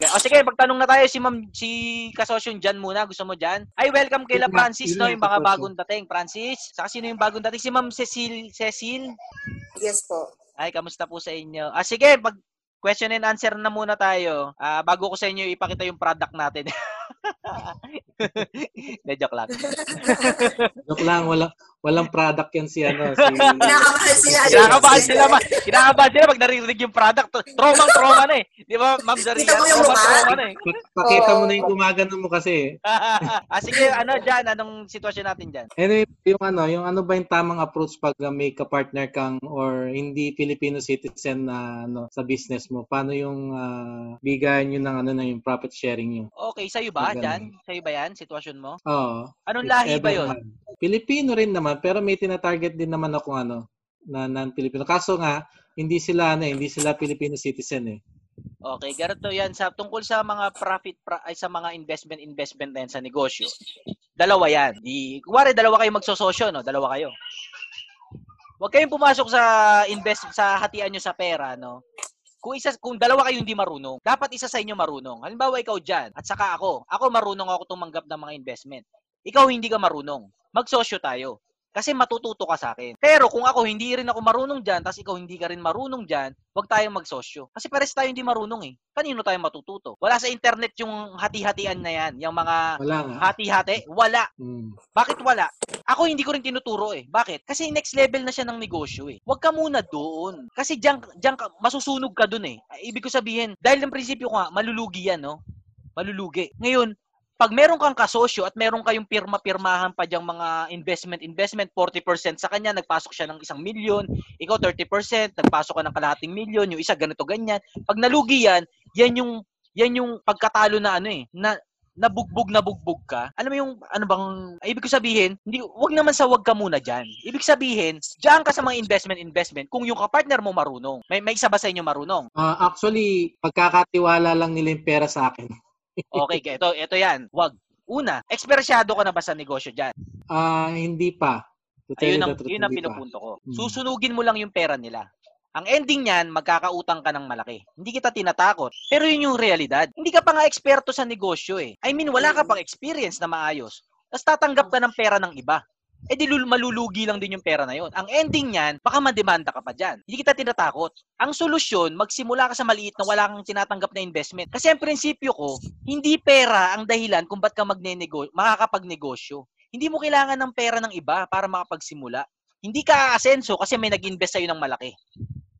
O sige, pagtanong na tayo si Ma'am si Kasosyon Jan muna. Gusto mo Jan? Ay, welcome kay La Francis no, yung mga bagong dating. Francis, saka sino yung bagong dating? Si Ma'am Cecil Cecil. Yes po. Ay, kamusta po sa inyo? Ah, sige, pag question and answer na muna tayo. Ah, bago ko sa inyo ipakita yung product natin. De, joke lang. joke lang, wala, walang product yan si ano. Si... Kinakabahan sila. Kinakabahan sila. Ma- kinakabahan sila pag naririnig yung product. Trauma, trauma na eh. Di ba, Ma'am Zaria? Kita mo yung Trauma, trauma na eh. Pakita mo na yung gumagano mo kasi. ah, sige, ano dyan? Anong sitwasyon natin dyan? Anyway, yung ano, yung ano ba yung tamang approach pag uh, may ka-partner kang or hindi Filipino citizen na ano sa business mo? Paano yung uh, bigayan nyo ng ano na yung profit sharing nyo? Okay, sa'yo ba. Jan? Sa'yo ba yan, sitwasyon mo? Oo. Anong lahi ba yun? man. Pilipino rin naman, pero may tinatarget din naman ako ano, na non-Filipino. Kaso nga, hindi sila ano, eh, hindi sila Filipino citizen eh. Okay, ganito yan sa tungkol sa mga profit pra- ay sa mga investment investment yan sa negosyo. Dalawa yan. Di, kuwari dalawa kayo magsososyo, no? Dalawa kayo. Huwag kayong pumasok sa invest sa hatian nyo sa pera, no? Kung isa kung dalawa kayo hindi marunong, dapat isa sa inyo marunong. Halimbawa ikaw diyan at saka ako. Ako marunong ako tumanggap ng mga investment. Ikaw hindi ka marunong. Magsosyo tayo. Kasi matututo ka sa akin. Pero kung ako hindi rin ako marunong diyan, tapos ikaw hindi ka rin marunong diyan, wag tayong magsosyo. Kasi pares tayo hindi marunong eh. Kanino tayo matututo? Wala sa internet yung hati-hatian na yan, yung mga Wala nga. hati-hati. Wala. Mm. Bakit wala? Ako hindi ko rin tinuturo eh. Bakit? Kasi next level na siya ng negosyo eh. Huwag ka muna doon. Kasi diyan, diyan ka, masusunog ka doon eh. Ibig ko sabihin, dahil ng prinsipyo ko nga, malulugi yan, no? Malulugi. Ngayon, pag meron kang kasosyo at meron kayong pirma-pirmahan pa diyang mga investment, investment, 40% sa kanya, nagpasok siya ng isang milyon, ikaw 30%, nagpasok ka ng kalahating milyon, yung isa ganito, ganyan. Pag nalugi yan, yan yung, yan yung pagkatalo na ano eh, na, nabugbog na bugbog ka. Alam mo yung ano bang ibig ko sabihin, hindi wag naman sa wag ka muna diyan. Ibig sabihin, diyan ka sa mga investment investment kung yung kapartner mo marunong. May may isa ba sa inyo marunong? Ah, actually, pagkakatiwala lang nila yung pera sa akin. Okay, ito ito 'yan. Wag. Una, ekspersyado ka na ba sa negosyo diyan? Ah, hindi pa. Ayun ang yun ang pinupunto ko. Hmm. Susunugin mo lang yung pera nila. Ang ending niyan, magkakautang ka ng malaki. Hindi kita tinatakot. Pero yun yung realidad. Hindi ka pa nga eksperto sa negosyo eh. I mean, wala ka pang experience na maayos. Tapos tatanggap ka ng pera ng iba. Eh di lul- malulugi lang din yung pera na yon. Ang ending niyan, baka mademanda ka pa dyan. Hindi kita tinatakot. Ang solusyon, magsimula ka sa maliit na wala kang tinatanggap na investment. Kasi ang prinsipyo ko, hindi pera ang dahilan kung ba't ka magne-nego- makakapagnegosyo. Hindi mo kailangan ng pera ng iba para makapagsimula. Hindi ka aasenso kasi may nag-invest sa'yo ng malaki.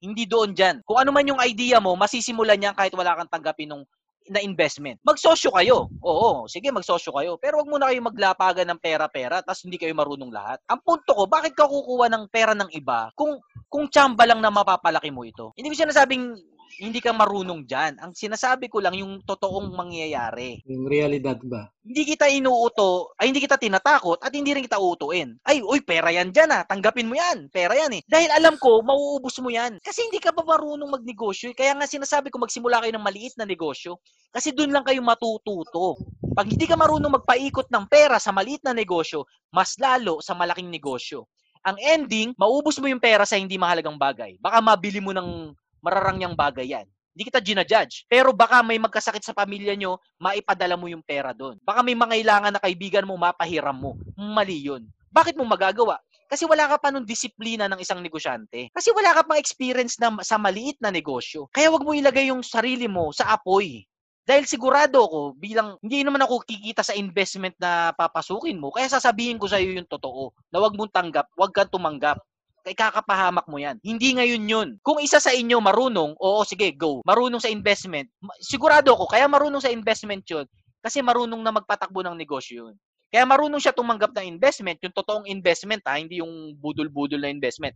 Hindi doon dyan. Kung ano man yung idea mo, masisimulan niyan kahit wala kang tanggapin ng na investment. Magsosyo kayo. Oo, sige magsosyo kayo. Pero wag muna kayo maglapagan ng pera-pera tapos hindi kayo marunong lahat. Ang punto ko, bakit ka kukuha ng pera ng iba kung kung tsamba lang na mapapalaki mo ito? Hindi ko sinasabing hindi ka marunong dyan. Ang sinasabi ko lang yung totoong mangyayari. Yung realidad ba? Hindi kita inuuto, ay hindi kita tinatakot at hindi rin kita uutuin. Ay, uy, pera yan dyan ah. Tanggapin mo yan. Pera yan eh. Dahil alam ko, mauubos mo yan. Kasi hindi ka pa marunong magnegosyo. eh. Kaya nga sinasabi ko magsimula kayo ng maliit na negosyo. Kasi doon lang kayo matututo. Pag hindi ka marunong magpaikot ng pera sa maliit na negosyo, mas lalo sa malaking negosyo. Ang ending, maubos mo yung pera sa hindi mahalagang bagay. Baka mabili mo ng mararangyang bagay yan. Hindi kita ginajudge. Pero baka may magkasakit sa pamilya nyo, maipadala mo yung pera doon. Baka may mangailangan na kaibigan mo, mapahiram mo. Mali yun. Bakit mo magagawa? Kasi wala ka pa nung disiplina ng isang negosyante. Kasi wala ka pang experience na sa maliit na negosyo. Kaya wag mo ilagay yung sarili mo sa apoy. Dahil sigurado ako, bilang hindi naman ako kikita sa investment na papasukin mo, kaya sasabihin ko sa iyo yung totoo, na wag mong tanggap, wag kang tumanggap. Kay kakapahamak mo yan. Hindi ngayon yun. Kung isa sa inyo marunong, oo sige, go. Marunong sa investment. Sigurado ako, kaya marunong sa investment yun, kasi marunong na magpatakbo ng negosyo yun. Kaya marunong siya tumanggap ng investment, yung totoong investment ha, hindi yung budol-budol na investment.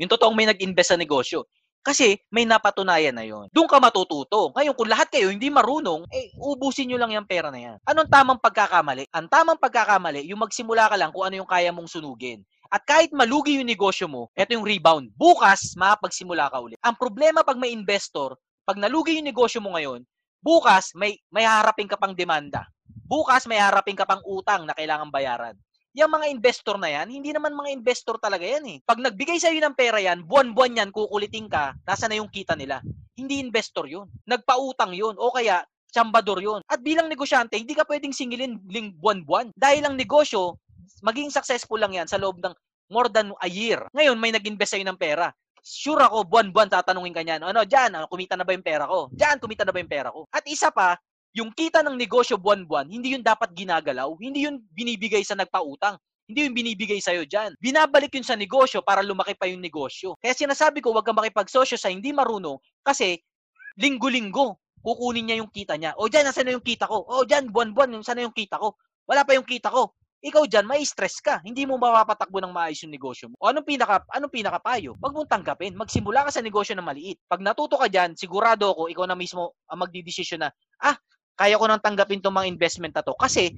Yung totoong may nag-invest sa negosyo. Kasi may napatunayan na yon. Doon ka matututo. Ngayon, kung lahat kayo hindi marunong, eh, ubusin nyo lang yung pera na yan. Anong tamang pagkakamali? Ang tamang pagkakamali, yung magsimula ka lang kung ano yung kaya mong sunugin. At kahit malugi yung negosyo mo, eto yung rebound. Bukas, makapagsimula ka ulit. Ang problema pag may investor, pag nalugi yung negosyo mo ngayon, bukas may may harapin ka pang demanda. Bukas may harapin ka pang utang na kailangan bayaran. Yung mga investor na yan, hindi naman mga investor talaga yan eh. Pag nagbigay sa'yo ng pera yan, buwan-buwan yan, kukulitin ka, nasa na yung kita nila. Hindi investor yun. Nagpautang yun. O kaya, tsambador yun. At bilang negosyante, hindi ka pwedeng singilin buwan-buwan. Dahil ang negosyo, maging successful lang yan sa loob ng more than a year. Ngayon, may nag-invest sa'yo ng pera. Sure ako, buwan-buwan tatanungin ka niyan, ano, dyan, ano, kumita na ba yung pera ko? Dyan, kumita na ba yung pera ko? At isa pa, yung kita ng negosyo buwan-buwan, hindi yun dapat ginagalaw, hindi yun binibigay sa nagpautang. Hindi yung binibigay sa'yo dyan. Binabalik yun sa negosyo para lumaki pa yung negosyo. Kaya sinasabi ko, huwag kang makipagsosyo sa hindi marunong kasi linggo-linggo, kukunin niya yung kita niya. O dyan, nasa na yung kita ko? O dyan, buwan-buwan, yung sana yung kita ko? Wala pa yung kita ko. Ikaw dyan, may stress ka. Hindi mo mapapatakbo ng maayos yung negosyo mo. O anong pinaka anong pinakapayo? Wag mong tanggapin. Magsimula ka sa negosyo na maliit. Pag natuto ka dyan, sigurado ako ikaw na mismo ang magdidesisyon na, ah, kaya ko nang tanggapin tong mga investment na to kasi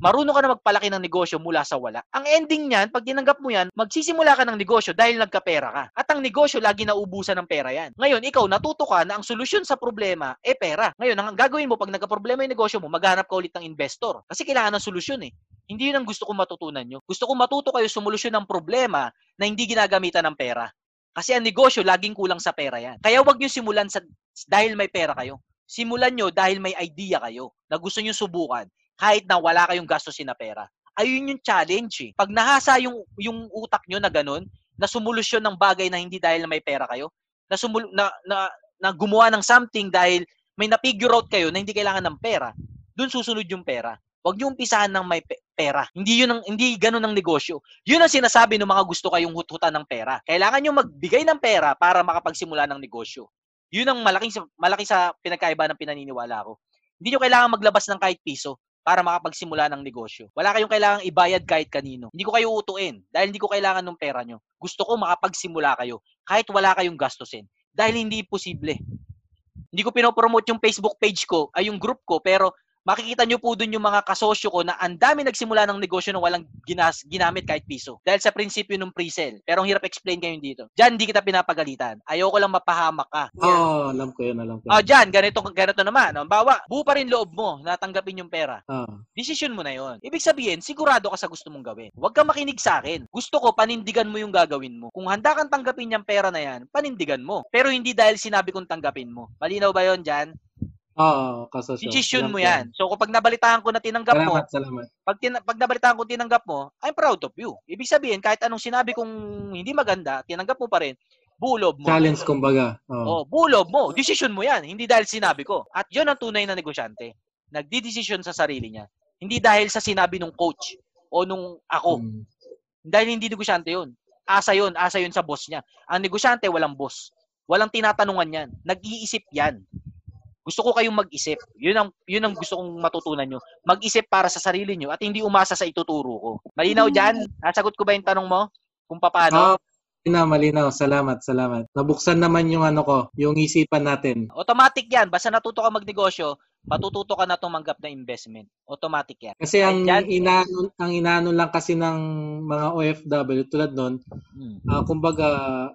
marunong ka na magpalaki ng negosyo mula sa wala. Ang ending niyan, pag tinanggap mo yan, magsisimula ka ng negosyo dahil nagkapera ka. At ang negosyo, lagi naubusan ng pera yan. Ngayon, ikaw, natuto ka na ang solusyon sa problema, eh pera. Ngayon, ang gagawin mo, pag nagka-problema yung negosyo mo, maghanap ka ulit ng investor. Kasi kailangan ng solusyon eh. Hindi yun ang gusto kong matutunan nyo. Gusto kong matuto kayo solusyon ng problema na hindi ginagamitan ng pera. Kasi ang negosyo, laging kulang sa pera yan. Kaya wag nyo simulan sa, dahil may pera kayo. Simulan nyo dahil may idea kayo na gusto nyo subukan kahit na wala kayong gastusin na pera. Ayun yung challenge eh. Pag nahasa yung, yung utak nyo na ganun, na sumulusyon ng bagay na hindi dahil may pera kayo, na, sumul- na, na, na gumawa ng something dahil may na-figure out kayo na hindi kailangan ng pera, dun susunod yung pera. Huwag niyo umpisahan ng may pe- pera. Hindi yun ang hindi ganoon ang negosyo. Yun ang sinasabi ng mga gusto kayong huthutan ng pera. Kailangan niyo magbigay ng pera para makapagsimula ng negosyo. Yun ang malaking malaki sa pinagkaiba ng pinaniniwala ko. Hindi niyo kailangan maglabas ng kahit piso para makapagsimula ng negosyo. Wala kayong kailangang ibayad kahit kanino. Hindi ko kayo utuin dahil hindi ko kailangan ng pera nyo. Gusto ko makapagsimula kayo kahit wala kayong gastusin. Dahil hindi posible. Hindi ko pinopromote yung Facebook page ko, ay yung group ko, pero makikita nyo po dun yung mga kasosyo ko na ang dami nagsimula ng negosyo na walang ginas, ginamit kahit piso. Dahil sa prinsipyo ng pre-sale. Pero ang hirap explain kayo dito. Diyan, hindi kita pinapagalitan. Ayoko lang mapahamak ka. Oo, oh, alam ko yun, alam ko. Ah, diyan, ganito, ganito naman. No? Bawa, buo pa rin loob mo na tanggapin yung pera. Ah. Desisyon mo na yon. Ibig sabihin, sigurado ka sa gusto mong gawin. Huwag kang makinig sa akin. Gusto ko, panindigan mo yung gagawin mo. Kung handa kang tanggapin yung pera na yan, panindigan mo. Pero hindi dahil sinabi kong tanggapin mo. Malinaw ba yon dyan? Oo, kasosyo. Desisyon Alam mo yan. So, kapag nabalitaan ko na tinanggap mo, Salamat, salamat. pag, tin- pag nabalitaan ko tinanggap mo, I'm proud of you. Ibig sabihin, kahit anong sinabi kong hindi maganda, tinanggap mo pa rin, bulob mo. Challenge, kumbaga. Oo. Oh, bulob mo. Decision mo yan. Hindi dahil sinabi ko. At yon ang tunay na negosyante. Nagdi-decision sa sarili niya. Hindi dahil sa sinabi nung coach o nung ako. Mm. Dahil hindi negosyante yun. Asa yun. Asa yun sa boss niya. Ang negosyante, walang boss. Walang tinatanungan yan. Nag-iisip yan. Gusto ko kayong mag-isip. Yun ang, yun ang gusto kong matutunan nyo. Mag-isip para sa sarili nyo at hindi umasa sa ituturo ko. Malinaw dyan? Nasagot ko ba yung tanong mo? Kung paano? Ah, malinaw, malinaw. Salamat, salamat. Nabuksan naman yung ano ko, yung isipan natin. Automatic yan. Basta natuto ka magnegosyo, matututo ka na tumanggap na investment. Automatic yan. Kasi ang Yan. inano, ang inano lang kasi ng mga OFW tulad nun, Hmm. ah, kumbaga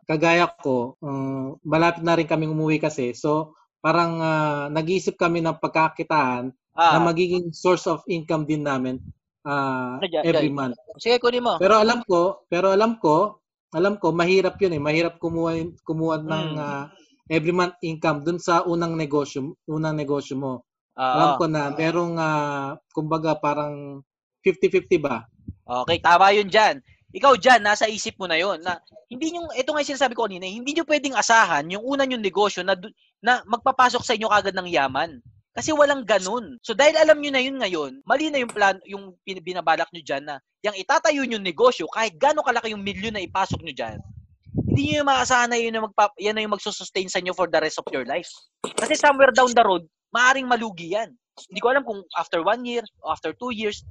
kagaya ko, uh, malapit na rin kaming umuwi kasi. So parang ah, nag-iisip kami ng pagkakitaan na Ah, magiging source of income din namin ah, Dyan, every dyan. month. sige, kunin mo. Pero alam ko, pero alam ko, alam ko mahirap 'yun eh. Mahirap kumuha kumuha ng Mm. ah, every month income dun sa unang negosyo, unang negosyo mo. Oo. Alam ko na merong ah, kumbaga parang 50-50 ba? Okay, tama yun dyan. Ikaw dyan, nasa isip mo na yun. Na, hindi yung, ito nga sinasabi ko kanina, hindi nyo pwedeng asahan yung una yung negosyo na, na magpapasok sa inyo kagad ng yaman. Kasi walang ganun. So dahil alam nyo na yun ngayon, mali na yung plan, yung binabalak nyo dyan na yung itatayo nyo negosyo, kahit gano'ng kalaki yung milyon na ipasok nyo dyan, hindi nyo yung maasahan na yun na magpa, yan na yung magsusustain sa inyo for the rest of your life. Kasi somewhere down the road, maaring malugi yan. Hindi ko alam kung after one year, o after two years,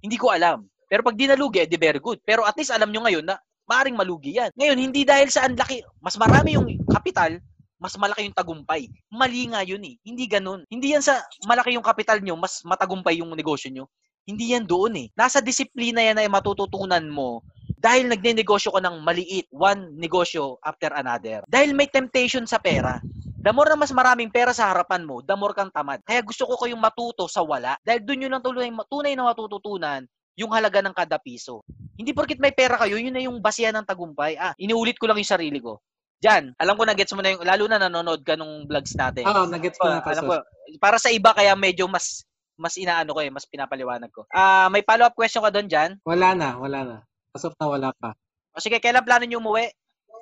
hindi ko alam. Pero pag di nalugi, eh, di very good. Pero at least alam nyo ngayon na maaring malugi yan. Ngayon, hindi dahil sa ang laki, mas marami yung kapital, mas malaki yung tagumpay. Mali nga yun eh. Hindi ganun. Hindi yan sa malaki yung kapital nyo, mas matagumpay yung negosyo nyo. Hindi yan doon eh. Nasa disiplina yan ay matututunan mo dahil nagne-negosyo ka ng maliit, one negosyo after another. Dahil may temptation sa pera. The more na mas maraming pera sa harapan mo, the more kang tamad. Kaya gusto ko kayong matuto sa wala. Dahil doon yun ang tunay, tunay na matututunan yung halaga ng kada piso. Hindi porkit may pera kayo, yun na yung basihan ng tagumpay. Ah, iniulit ko lang yung sarili ko. Diyan, alam ko na gets mo na yung, lalo na nanonood ka nung vlogs natin. Oo, nagets ko na alam ko, para sa iba kaya medyo mas mas inaano ko eh, mas pinapaliwanag ko. Ah, may follow-up question ka doon diyan? Wala na, wala na. As na wala pa. O sige, kailan plano niyo umuwi?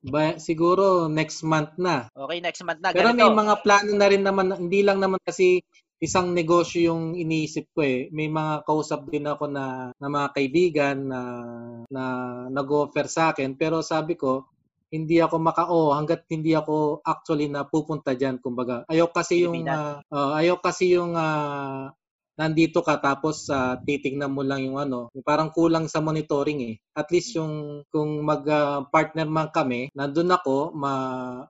Ba, siguro next month na. Okay, next month na. Pero Ganito. may mga plano na rin naman, hindi lang naman kasi isang negosyo yung iniisip ko eh. May mga kausap din ako na, na mga kaibigan na, na nag-offer sa akin. Pero sabi ko, hindi ako maka-o hanggat hindi ako actually na pupunta diyan kumbaga. Ayaw kasi yung ah, ah, ayaw kasi yung ah, nandito ka tapos ah, titignan mo lang yung ano, parang kulang sa monitoring eh. At least yung kung mag-partner man kami, nandun ako, ma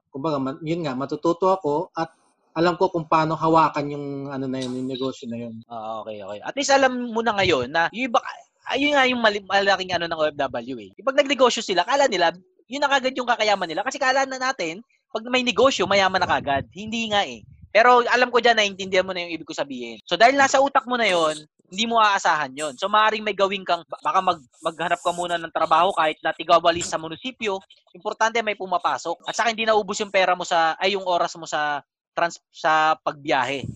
kumbaga ma- yun nga matututo ako at alam ko kung paano hawakan yung ano na yun, yung negosyo na yun. Ah, okay, okay. At least alam mo na ngayon na yung iba, ayun nga yung mali, malaking ano ng OFW eh. Pag nagnegosyo sila, kala nila, yun na kagad yung kakayaman nila. Kasi kala na natin, pag may negosyo, mayaman na kagad. Hindi nga eh. Pero alam ko dyan, naiintindihan mo na yung ibig ko sabihin. So dahil nasa utak mo na yon hindi mo aasahan yon. So maaaring may gawin kang, baka mag, maghanap ka muna ng trabaho kahit na tigawalis sa munisipyo. Importante may pumapasok. At saka hindi naubos yung pera mo sa, ay yung oras mo sa trans, sa pagbiyahe.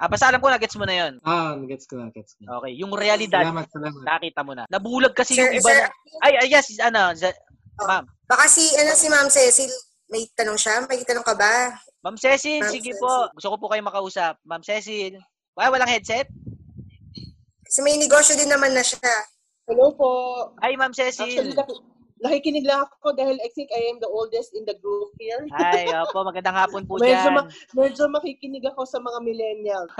Ah, basta alam ko na gets mo na yon. Ah, gets ko na, gets ko na. Okay, yung realidad Salamat, salamat. nakita mo na. Nabulag kasi Sir, yung iba sir, na, ay, ay yes, ano, za- ma'am. Baka si, ano, si Ma'am Cecil, may tanong siya? May tanong ka ba? Ma'am Cecil, Ma'am sige Cecil. po. Gusto ko po kayo makausap. Ma'am Cecil. Ay, walang headset? Kasi may negosyo din naman na siya. Hello po. Ay, Ma'am Actually, Cecil. nak- nakikinig lang ako dahil I think I am the oldest in the group here. Ay, opo, magandang hapon po Medyo, dyan. ma- medyo makikinig ako sa mga millennials.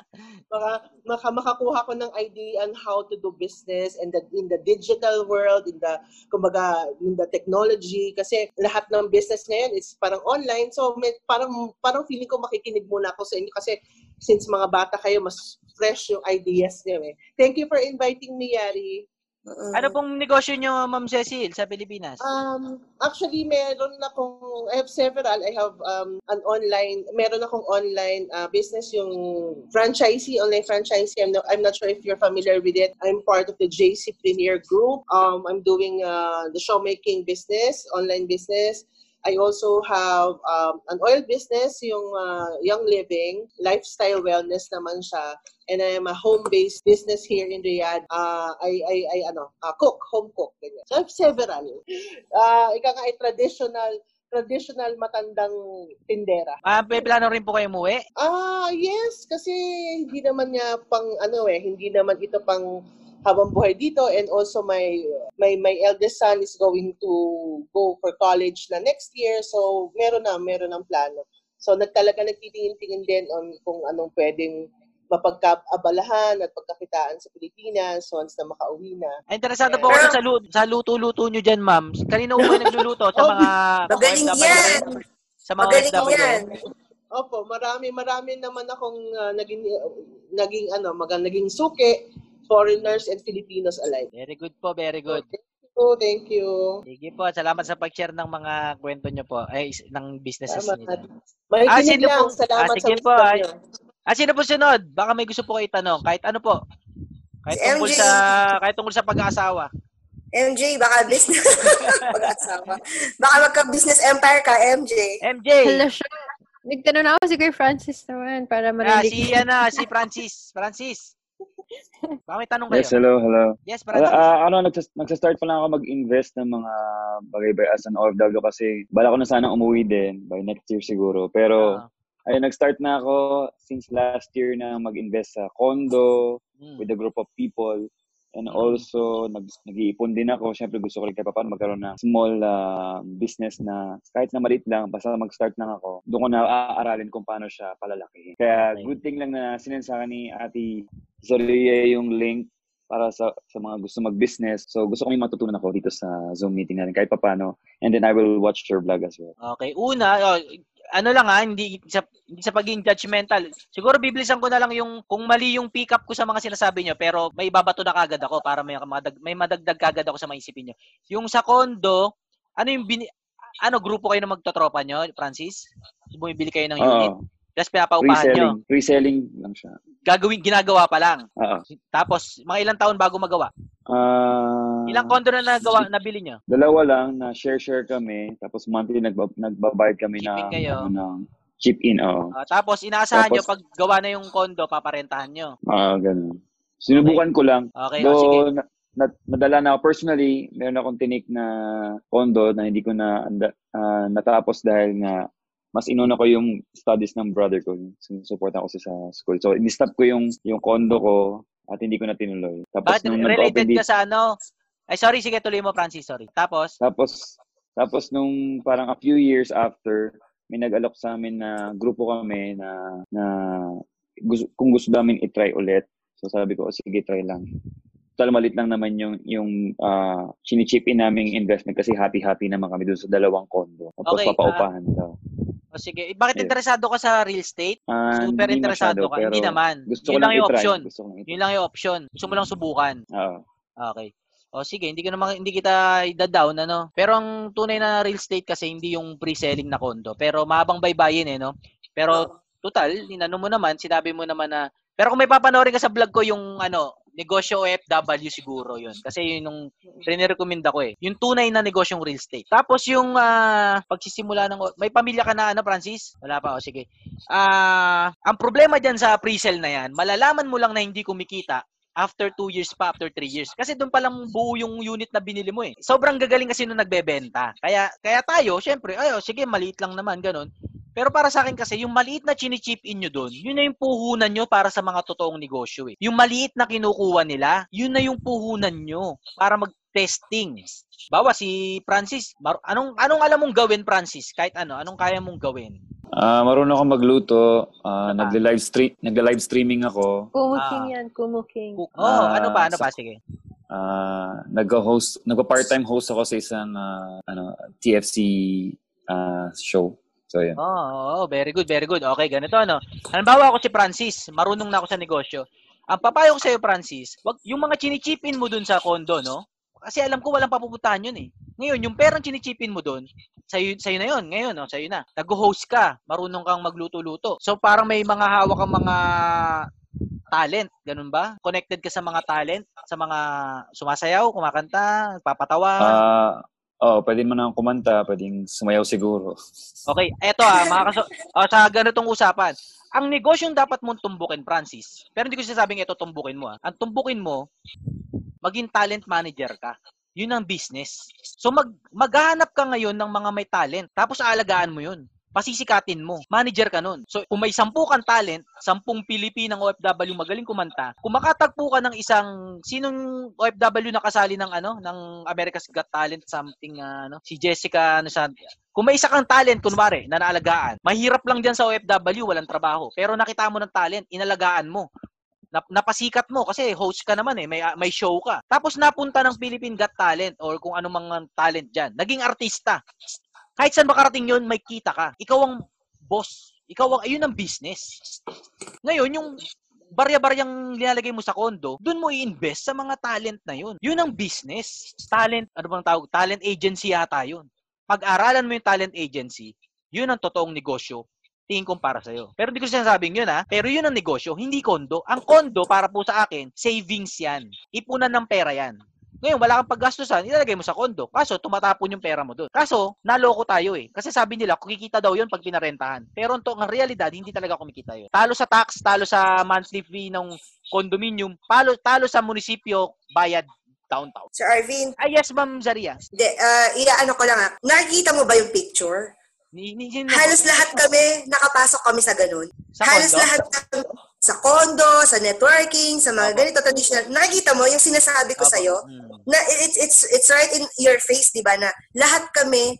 Baka maka, makakuha ko ng idea on how to do business and the, in the digital world, in the, kumbaga, in the technology. Kasi lahat ng business ngayon is parang online. So, may, parang, parang feeling ko makikinig muna ako sa inyo kasi since mga bata kayo, mas fresh yung ideas niyo eh. Thank you for inviting me, Yari. Mm-mm. ano pong negosyo nyo, Ma'am Cecil, sa Pilipinas? Um, actually, meron akong, I have several. I have um, an online, meron akong online uh, business, yung franchisee, online franchisee. I'm, no, I'm not sure if you're familiar with it. I'm part of the JC Premier Group. Um, I'm doing uh, the showmaking business, online business. I also have um, an oil business, yung uh, Young Living, lifestyle wellness naman siya. And I'm a home-based business here in Riyadh. Uh, I, I, I, ano, uh, cook, home cook. Ganyan. So I have several. Uh, ika nga ay traditional, traditional matandang tindera. Ah, may plano rin po kayo umuwi? Ah, yes, kasi hindi naman niya pang ano eh, hindi naman ito pang habang buhay dito and also my my my eldest son is going to go for college na next year so meron na meron ng plano. So nagtalaga nagtitingin-tingin din on kung anong pwedeng mapagkaabalahan at pagkakitaan sa Pilipinas once na makauwi na. Ay, interesado po ako sa, lu- sa luto-luto nyo dyan, Ma'am. Kanino po kayo nagluluto? Sa mga Magaling yan! Sa mga Magaling yan! Opo, marami marami naman akong ah, naging naging ano, magang naging suki foreigners and Filipinos alike. Very good po, very good. So, thank you. Sige po, salamat sa pag-share ng mga kwento nyo po, ay, ng businesses Salamat. nila. Makikinig Ah, sino lang. po? Salamat Ah, sige sa po, ay- niyo. Ah, sino po sunod? Baka may gusto po kayo itanong. Kahit ano po. Kahit Si tungkol MJ. sa kahit tungkol sa pag-aasawa. MJ, baka business, pag-asawa. Baka magka-business empire ka, MJ. MJ. Hello siya. Nagtanong na ako si Kuya Francis naman para Ah, marinig. si ano, si Francis. Francis. May tanong kayo. Yes, hello, hello. Yes, Ala, Francis. ah, ano, nagsas- nagsa-start pa lang ako mag-invest ng mga bagay-bagay as an OFW kasi bala ko na sana umuwi din by next year siguro. Pero, Ah, ayun, nag-start na ako since last year na mag-invest sa condo mm. with a group of people. And Mm. also, nag, nag-iipon din ako. Siyempre, gusto ko rin kahit paano magkaroon ng small ah, business na kahit na maliit lang, basta mag-start lang ako. Doon ko na aaralin kung paano siya palalakihin. Kaya, Okay. good thing lang na sinend sa akin ni Ate Zoria yung link para sa sa mga gusto mag-business. So gusto ko may matutunan ako dito sa Zoom meeting natin kahit papaano. And then I will watch your vlog as well. Okay, una, oh, ano lang ha, hindi sa, hindi sa pagiging judgmental. Siguro bibilisan ko na lang yung kung mali yung pick up ko sa mga sinasabi nyo, pero may babato na kagad ako para may madag, may madagdag kagad ako sa maisipin nyo. Yung sa condo, ano yung bini, ano grupo kayo na magtotropa nyo, Francis? Bumibili kayo ng unit. Oo. Tapos pinapaupahan nyo. Pre-selling. Pre-selling lang siya. Gagawin, ginagawa pa lang. Oo. Tapos, mga ilang taon bago magawa. Ah, Ilang condo na nagawa, nabili nyo? Dalawa lang na share-share kami. Tapos monthly nagba, nagbabayad kami na kayo? ano, ng chip in. Oo. Ah, tapos, inaasahan nyo, Tapos- pag gawa na yung condo, paparentahan nyo. Ah, ganun. Sinubukan ko lang. Okay, oh, sige. Na, na, nadala na ako personally, meron akong tinik na condo na hindi ko na ah, natapos dahil nga mas inuna ko yung studies ng brother ko. Sinusupport ako sa school. So, in-stop ko yung, yung condo ko at hindi ko na tinuloy. Tapos, Bakit nung related ka sa ano? Ay, sorry, sige, tuloy mo, Francis, sorry. Tapos, Tapos, tapos nung parang a few years after, may nag-alok sa amin na grupo kami na, na gusto, kung gusto namin i-try ulit. So sabi ko, "O, sige, try lang. Total malit lang naman yung, yung uh, chini-chip in naming investment kasi happy-happy naman kami dun sa dalawang condo. Tapos Okay, papaupahan daw. O sige, Eh, bakit interesado ka sa real estate? Ah, Super interesado masyado, ka. Hindi naman. Gusto Yun lang yung i-try. option. Gusto ko lang. Yun lang yung option. Gusto mo lang subukan. Oo. Okay. O sige, hindi ko naman hindi kita ida-down ano. Pero ang tunay na real estate kasi hindi yung pre-selling na condo. Pero mahabang baybayin eh no. Pero total, inano mo naman, sinabi mo naman na pero kung may papanoorin ka sa vlog ko yung ano, negosyo OFW siguro yun. Kasi yun yung rin-recommend ako eh. Yung tunay na negosyong real estate. Tapos yung ah, pagsisimula ng may pamilya ka na ano Francis? Wala pa o sige. Ah, ang problema diyan sa pre-sell na yan, malalaman mo lang na hindi kumikita after 2 years pa, after 3 years. Kasi doon pa lang buo yung unit na binili mo eh. Sobrang gagaling kasi nung nagbebenta. Kaya kaya tayo, syempre, ayo, sige, maliit lang naman ganun. Pero para sa akin kasi, yung maliit na chini-chip in nyo doon, yun na yung puhunan nyo para sa mga totoong negosyo eh. Yung maliit na kinukuha nila, yun na yung puhunan nyo para mag-testing. Bawa si Francis, mar- anong anong alam mong gawin Francis? Kahit ano, anong kaya mong gawin? Ah, marunong ako magluto. Ah, nagle-live stream, nagle-live streaming ako. Kumuking Ah. yan, kumuking. Oh, Ah, ano pa, ano sa- pa sige. Ah, nag-host, nagpa-part-time host ako sa isang ah, ano, TFC ah, show. So, yun. Oo, oh, very good, very good. Okay, ganito ano. Halimbawa ako si Francis, marunong na ako sa negosyo. Ang papayo ko sa iyo, Francis, wag yung mga chinichipin mo dun sa condo, no? Kasi alam ko walang papupuntahan yun eh. Ngayon, yung perang chinichipin mo dun, sa'yo, sa'yo na yun. Ngayon, no, sa'yo na. Nag-host ka, marunong kang magluto-luto. So, parang may mga hawak kang mga talent, ganun ba? Connected ka sa mga talent, sa mga sumasayaw, kumakanta, papatawa. Ah, oh, pwede mo nang kumanta, pwedeng sumayaw siguro. Okay, eto ah, mga kaso, oh, sa ganitong usapan. Ang negosyong dapat mong tumbukin, Francis, pero hindi ko sinasabing ito tumbukin mo ah. Ang tumbukin mo, maging talent manager ka. Yun ang business. So mag maghahanap ka ngayon ng mga may talent, tapos aalagaan mo yun. Pasisikatin mo. Manager ka nun. So, kung may sampu kang talent, sampung Pilipinang OFW magaling kumanta, kung makatagpo ka ng isang, sinong OFW na kasali ng ano, ng America's Got Talent, something, ah, ano, si Jessica, ano sa, kung may isa kang talent, kunwari, na naalagaan, mahirap lang dyan sa OFW, walang trabaho. Pero nakita mo ng talent, inalagaan mo. Nap- napasikat mo kasi host ka naman eh, may may show ka. Tapos napunta ng Philippine Got Talent or kung ano mga talent diyan. Naging artista. Kahit saan makarating 'yon, may kita ka. Ikaw ang boss. Ikaw ang ayun ang business. Ngayon yung barya-baryang nilalagay mo sa kondo, doon mo i-invest sa mga talent na yun. Yun ang business. Talent, ano bang tawag? Talent agency yata yun. Pag-aralan mo yung talent agency, yun ang totoong negosyo tingin ko para sa'yo. Pero hindi ko sinasabing yun ha. Pero yun ang negosyo, hindi kondo. Ang kondo, para po sa akin, savings yan. Ipunan ng pera yan. Ngayon, wala kang paggastusan, ilalagay mo sa kondo. Kaso, tumatapon yung pera mo doon. Kaso, naloko tayo eh. Kasi sabi nila, kikita daw yun pag pinarentahan. Pero ito, ang realidad, hindi talaga kumikita yun. Talo sa tax, talo sa monthly fee ng condominium, talo, talo sa munisipyo, bayad downtown. Sir Arvin, Ay, yes, Ma'am Zaria. de, uh, iaano ko lang ah. Nakikita mo ba yung picture? Ni, ni, sino- Halos lahat kami, nakapasok kami sa ganun. sa Halos condo? lahat kami, sa condo, sa networking, sa mga ganito traditional. Nakikita mo yung sinasabi ko sa iyo Hmm. na it's it's it's right in your face, 'di ba? Na lahat kami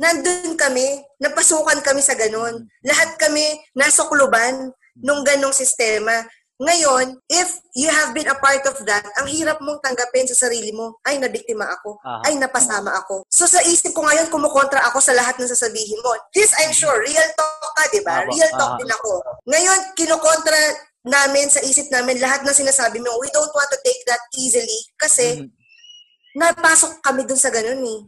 nandun kami, napasukan kami sa ganun. Lahat kami nasukluban nung ganong sistema. Ngayon, if you have been a part of that, ang hirap mong tanggapin sa sarili mo, ay, nabiktima ako. Aha. Ay, napasama ako. So, sa isip ko ngayon, kumukontra ako sa lahat ng sasabihin mo. This, I'm sure, real talk ka, di ba? Real talk aha. din ako. Ngayon, kinukontra namin sa isip namin lahat ng sinasabi mo. We don't want to take that easily kasi Mhm. napasok kami dun sa ganun eh.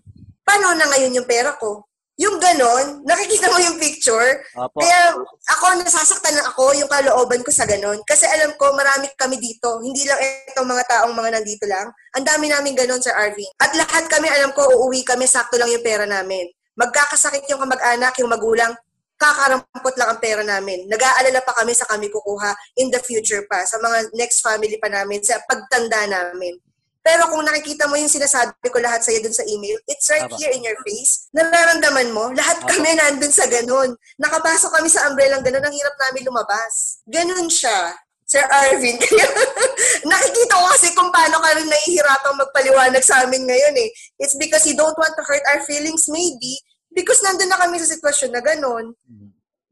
Paano na ngayon yung pera ko? Yung ganon, nakikita mo yung picture, Opo. kaya ako, nasasaktan na ako yung kalooban ko sa ganon. Kasi alam ko, marami kami dito. Hindi lang itong mga taong mga nandito lang. Ang dami namin ganon, Sir Arvin. At lahat kami, alam ko, uuwi kami, sakto lang yung pera namin. Magkakasakit yung kamag-anak, yung magulang, kakarampot lang ang pera namin. Nag-aalala pa kami sa kami kukuha in the future pa, sa mga next family pa namin, sa pagtanda namin. Pero kung nakikita mo yung sinasabi ko lahat sa'yo dun sa email, it's right Aba. here in your face. Nararamdaman mo, lahat Aba. kami nandun sa ganun. Nakapasok kami sa umbrella ganun, ang hirap namin lumabas. Ganun siya. Sir Arvin. Kaya nakikita ko kasi kung paano ka rin nahihirapang magpaliwanag sa amin ngayon eh. It's because you don't want to hurt our feelings maybe because nandun na kami sa sitwasyon na ganun.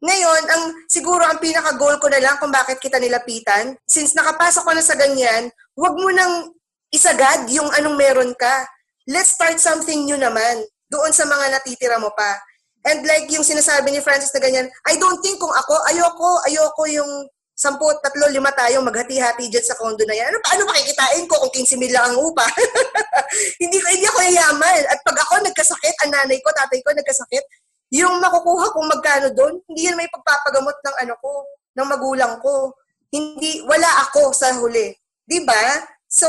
Ngayon, ang siguro ang pinaka-goal ko na lang kung bakit kita nilapitan, since nakapasok ko na sa ganyan, wag mo nang isagad yung anong meron ka. Let's start something new naman doon sa mga natitira mo pa. And like yung sinasabi ni Francis na ganyan, I don't think kung ako, ayoko, ayoko yung sampu, tatlo, lima tayong maghati-hati dyan sa condo na yan. Ano, paano makikitain ko kung 15 mil lang ang upa? hindi, ko, hindi ako yayaman. At pag ako nagkasakit, ang nanay ko, tatay ko nagkasakit, yung makukuha kung magkano doon, hindi yan may pagpapagamot ng ano ko, ng magulang ko. Hindi, wala ako sa huli. Ba? So,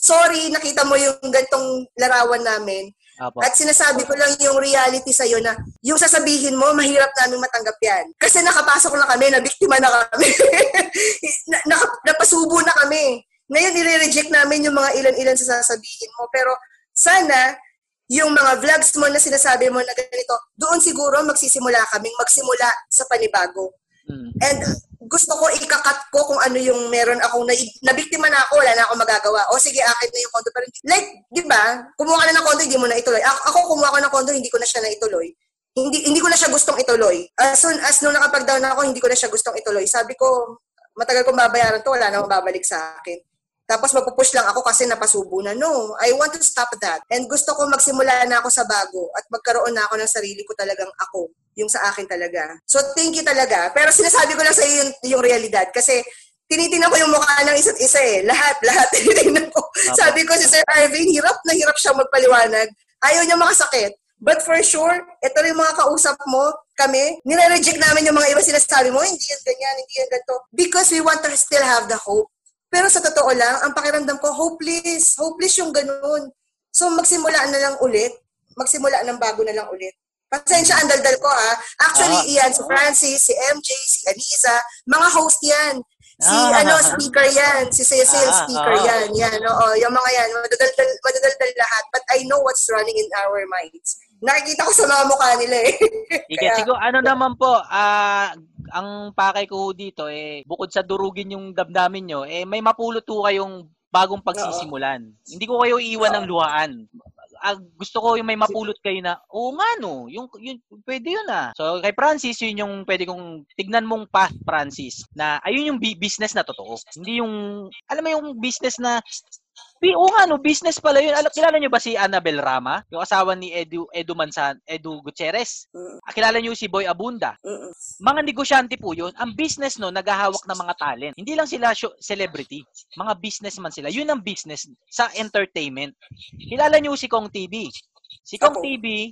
sorry, nakita mo yung gantong larawan namin. Opo. At sinasabi ko lang yung reality sa'yo na yung sasabihin mo, mahirap namin matanggap yan. Kasi nakapasok na kami, nabiktima na kami. na, naka- napasubo na kami. Ngayon, nire-reject namin yung mga ilan-ilan sa sasabihin mo. Pero sana, yung mga vlogs mo na sinasabi mo na ganito, doon siguro magsisimula kaming magsimula sa panibago. Mm. And gusto ko ikakat ko kung ano yung meron akong na, nabiktima na ako, wala na akong magagawa. O sige, akin na yung kondo. Pero like, di ba, kumuha ka na ng kondo, hindi mo na ituloy. Ako, ako kumuha ko ng kondo, hindi ko na siya na ituloy. Hindi, hindi ko na siya gustong ituloy. As soon as nung nakapag-down ako, hindi ko na siya gustong ituloy. Sabi ko, matagal kong babayaran to, wala na akong babalik sa akin. Tapos mapupush lang ako kasi napasubo na. No, I want to stop that. And gusto ko magsimula na ako sa bago at magkaroon na ako ng sarili ko talagang ako. Yung sa akin talaga. So thank you talaga. Pero sinasabi ko lang sa iyo yung, yung realidad kasi tinitingnan ko yung mukha ng isa't isa eh. Lahat, lahat tinitingnan ko. Sabi ko si Sir Arvin, hirap na hirap siya magpaliwanag. Ayaw niya makasakit. But for sure, ito rin yung mga kausap mo, kami, nire-reject namin yung mga iba sinasabi mo, hindi yan ganyan, hindi yan ganito. Because we want to still have the hope. Pero sa totoo lang, ang pakiramdam ko, hopeless. Hopeless yung ganun. So magsimula na lang ulit. Magsimula ng bago na lang ulit. Pasensya, ang daldal ko ha. Actually, Ah. iyan, si Francis, si MJ, si Anisa, mga host yan. Si Ah. ano, speaker yan. Si Cecil, Ah, speaker ah. yan. Yan, oo. Yung mga yan, madadaldal, madadaldal lahat. But I know what's running in our minds. Nakikita ko sa mga mukha nila eh. Sige, Kaya- siguro ano naman po, ah ang pakay ko dito eh bukod sa durugin yung damdamin nyo, eh may mapulot po kayong bagong pagsisimulan. Hindi ko kayo iiwan ng luhaan. Ah, gusto ko yung may mapulot kayo na, oo nga no, yung, yung, pwede yun ah. So kay Francis, yun yung pwede kong tignan mong path, Francis, na ayun yung business na totoo. Hindi yung, alam mo yung business na oo nga, no, business pala yun. Alam, kilala niyo ba si Annabel Rama? Yung asawa ni Edu, Edu Mansan, Edu Gutierrez? Mm. Ah, kilala niyo si Boy Abunda? Mm-mm. Mga negosyante po yun. Ang business no, naghahawak ng mga talent. Hindi lang sila show, celebrity. Mga businessman sila. Yun ang business sa entertainment. Kilala niyo si Kong TV? Si Kong Opo. TV,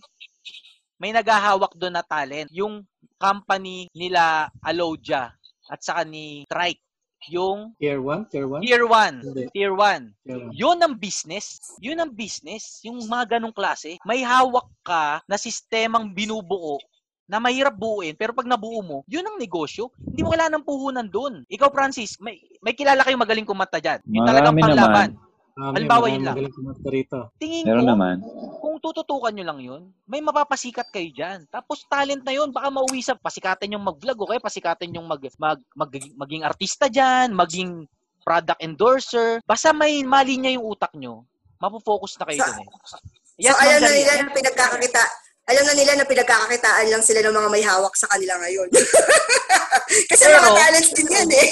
may naghahawak doon na talent. Yung company nila Alodia at saka ni Trike. Yung Tier 1? Tier 1? Tier 1. Hindi. Tier 1. Tier 1. Yun ang business. Yun ang business. Yung mga ganong klase. May hawak ka na sistemang binubuo na mahirap buuin, pero pag nabuo mo, yun ang negosyo. Hindi mo kailangan ng puhunan doon. Ikaw, Francis, may, may kilala kayong magaling kumanta dyan. Yung talagang Marami panglaban. Marami, Halimbawa, yun lang. rito. Tingin Meron ko, naman. kung tututukan nyo lang yun, may mapapasikat kayo dyan. Tapos talent na yun, baka mauwi sa pasikatan yung mag-vlog o kaya pasikatan yung mag, mag, mag, maging artista dyan, maging product endorser. Basta may mali niya yung utak nyo, mapofocus na kayo So- dun eh. So, Yes, alam Ma'am na Daria. nila na pinagkakakita, alam na nila na pinagkakakitaan lang sila ng mga may hawak sa kanila ngayon. Kasi Pero- mga talents din yan eh.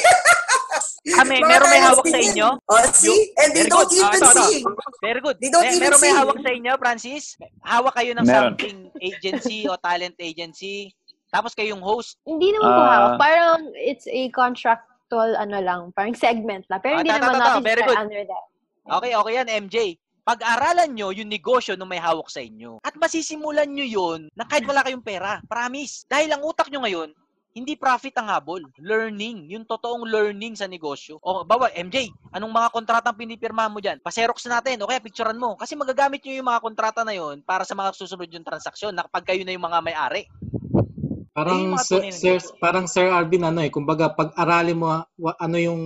Kami, Mga meron may hawak sa inyo? Oh, see? And they Very don't good. Ah, even ito, ito. see. Very good. They don't Eh, even meron may see. hawak sa inyo, Francis? Hawak kayo ng Meron. something agency o talent agency. Tapos kayong host. Hindi naman po Ah. hawak. Parang it's a contractual ano lang, parang segment lang. Pero Ah, hindi ta- ta- naman ta- ta. natin Very good. under that. Okay, okay yan, MJ. Pag-aralan nyo yung negosyo nung may hawak sa inyo. At masisimulan nyo yun na kahit wala kayong pera. Promise. Dahil ang utak nyo ngayon, hindi profit ang habol. Learning. Yung totoong learning sa negosyo. O, bawa, MJ, anong mga kontratang pinipirma mo dyan? Paserox natin. O kaya picturean mo. Kasi magagamit nyo yung mga kontrata na yun para sa mga susunod yung transaksyon na kapag kayo na yung mga may-ari. Parang sir, sir, parang Sir Arvin ano eh, kumbaga pag-aralin mo ano yung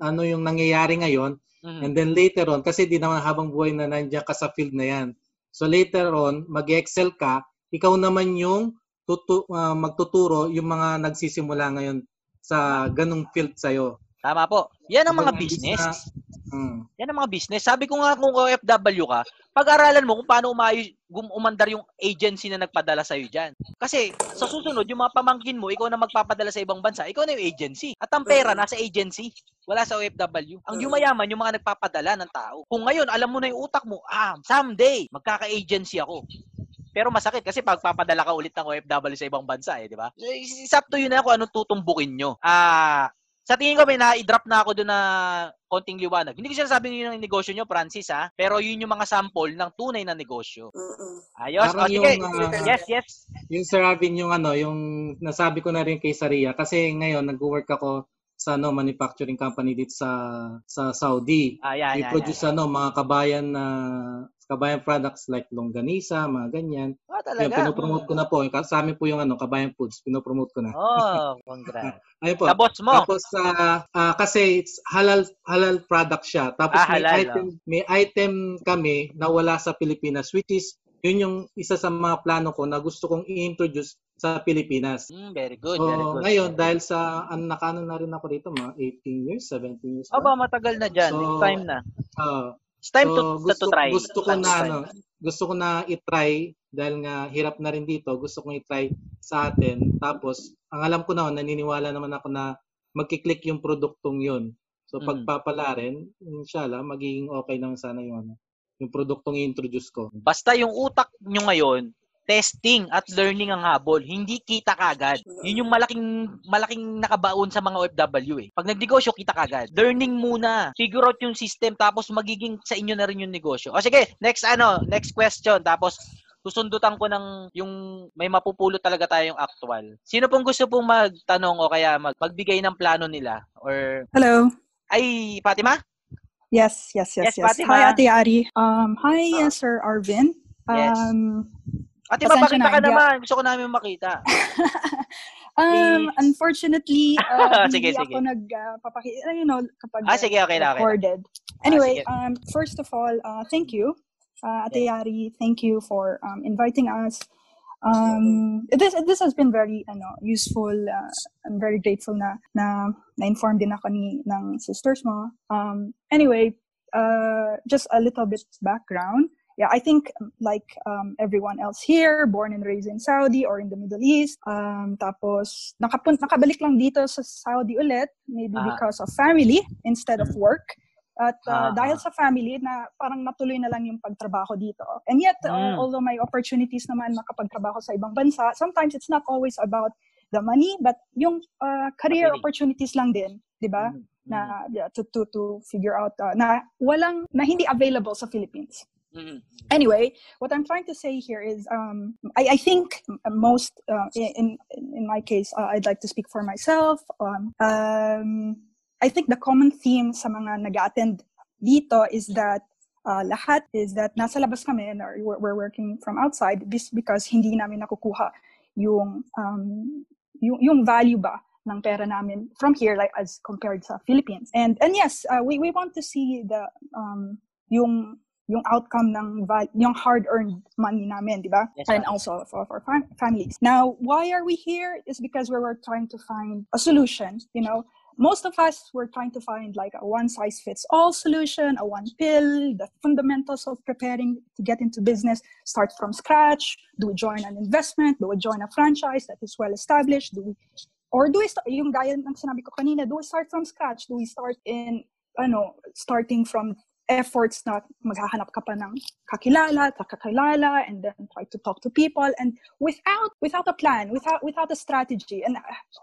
ano yung nangyayari ngayon Mhm. and then later on kasi di naman habang buhay na nandiyan ka sa field na yan. So later on, mag-excel ka, ikaw naman yung tutu, ah, magtuturo yung mga nagsisimula ngayon sa ganung field sa'yo. Tama po. Yan ang mga business. na- Hmm. Yan ang mga business. Sabi ko nga kung OFW ka, pag-aralan mo kung paano umayos, umandar yung agency na nagpadala sa'yo dyan. Kasi sa susunod, yung mga pamangkin mo, ikaw na magpapadala sa ibang bansa, ikaw na yung agency. At ang pera nasa agency, wala sa OFW. Ang yumayaman, yung mga nagpapadala ng tao. Kung ngayon, alam mo na yung utak mo, ah, someday, magkaka-agency ako. Pero masakit kasi pag papadala ka ulit ng OFW sa ibang bansa eh, di ba? It's up to you na kung anong tutumbukin nyo. Ah, sa tingin ko may na-drop na ako doon na konting liwanag. Hindi ko sinasabing yun ang negosyo nyo, Francis, ha? Pero yun yung mga sample ng tunay na negosyo. Mm-mm. Ayos. Parang O, sige. yung, ah, yes, yes. Yung Sir Arvin yung ano, yung nasabi ko na rin kay Saria kasi ngayon nag-work ako sa ano manufacturing company dito sa sa Saudi. Ah, We yan, produce ano mga kabayan na kabayan products like longganisa, mga ganyan. yan. Ah, Yung talaga. pinopromote ko na po. Sa amin po yung ano, kabayan foods, pinopromote ko na. Oh, congrats. Ayun po. Sa boss mo. Tapos ah, ah, kasi it's halal halal product siya. Tapos Ah, may halal, item may item kami na wala sa Pilipinas which is yun yung isa sa mga plano ko na gusto kong i-introduce sa Pilipinas. Mm, very good, so, very good. ngayon dahil sa ano nakano na rin ako dito mga 18 years, 17 years. na. Aba, matagal na dyan. So, It's time na. Ah, It's time so, to, gusto, to try. gusto ko na ano, gusto ko na i-try dahil nga hirap na rin dito, gusto kong i-try sa atin. Tapos, ang alam ko naman, naniniwala naman ako na magkiklik yung produktong yun. So, Mm. pagpapala rin, inshallah, magiging okay naman sana yung ano, yung produktong i-introduce ko. Basta yung utak nyo ngayon, testing at learning ang habol. Hindi kita kagad. Yun yung malaking malaking nakabaon sa mga OFW eh. Pag nagnegosyo, kita kagad. Learning muna. Figure out yung system tapos magiging sa inyo na rin yung negosyo. O sige, next ano, next question. Tapos susundutan ko ng yung may mapupulot talaga tayong actual. Sino pong gusto pong magtanong o kaya mag, magbigay ng plano nila? Or, Hello. ay, Fatima? Yes, yes, Yes, yes, yes. Fatima. Hi, Ate Ari. Um, hi, Sir Arvin. Yes. Um, Ate, mapakita na, ka naman. Gusto ko namin makita. um, Please. unfortunately, uh, Sige, hindi sige. ako nagpapakita, you know, kapag Ah, sige, okay na, okay recorded. Ah, Anyway, sige. um, first of all, uh, thank you, uh, Ate Ari. Thank you for um, inviting us. Um, this this has been very ano useful. Uh, I'm very grateful na na na-inform din ako ni ng sisters mo. Um, anyway, uh, just a little bit background. Yeah, I think um, like um, everyone else here, born and raised in Saudi or in the Middle East. Um, tapos nakapun nakabalik lang dito sa Saudi ulit, maybe Ah. because of family instead of Mm. work. At Ah, uh, dahil ah. sa family na parang natuloy na lang yung pagtrabaho dito. And yet, uh, Mm. although may opportunities naman makapagtrabaho sa ibang bansa, sometimes it's not always about the money, but yung uh, career Really? opportunities lang din, di ba? Mm, Na yeah, to to to figure out uh, na walang na hindi available sa Philippines. Mm, mm. Anyway, what I'm trying to say here is, um, I, I think most, uh, in in my case, uh, I'd like to speak for myself. Um, um, I think the common theme sa mga nag-attend dito is that uh, lahat is that nasa labas kami and or we're, we're working from outside this because hindi namin nakukuha yung um, yung, yung value ba ng pera namin from here like as compared sa Philippines. And and yes, uh, we we want to see the um, yung yung outcome ng val- yung hard-earned money namin, di ba? Yes, and also for, for fam- families. Now, why are we here? Is because we were trying to find a solution, you know? Most of us were trying to find like a one-size-fits-all solution, a one pill, the fundamentals of preparing to get into business, start from scratch. Do we join an investment? Do we join a franchise that is well established? Do we or do we start, yung gaya ng sinabi ko kanina, do we start from scratch? Do we start in, ano, starting from efforts na maghahanap ka pa ng kakilala, kakakilala, and then try to talk to people, and without without a plan, without without a strategy, and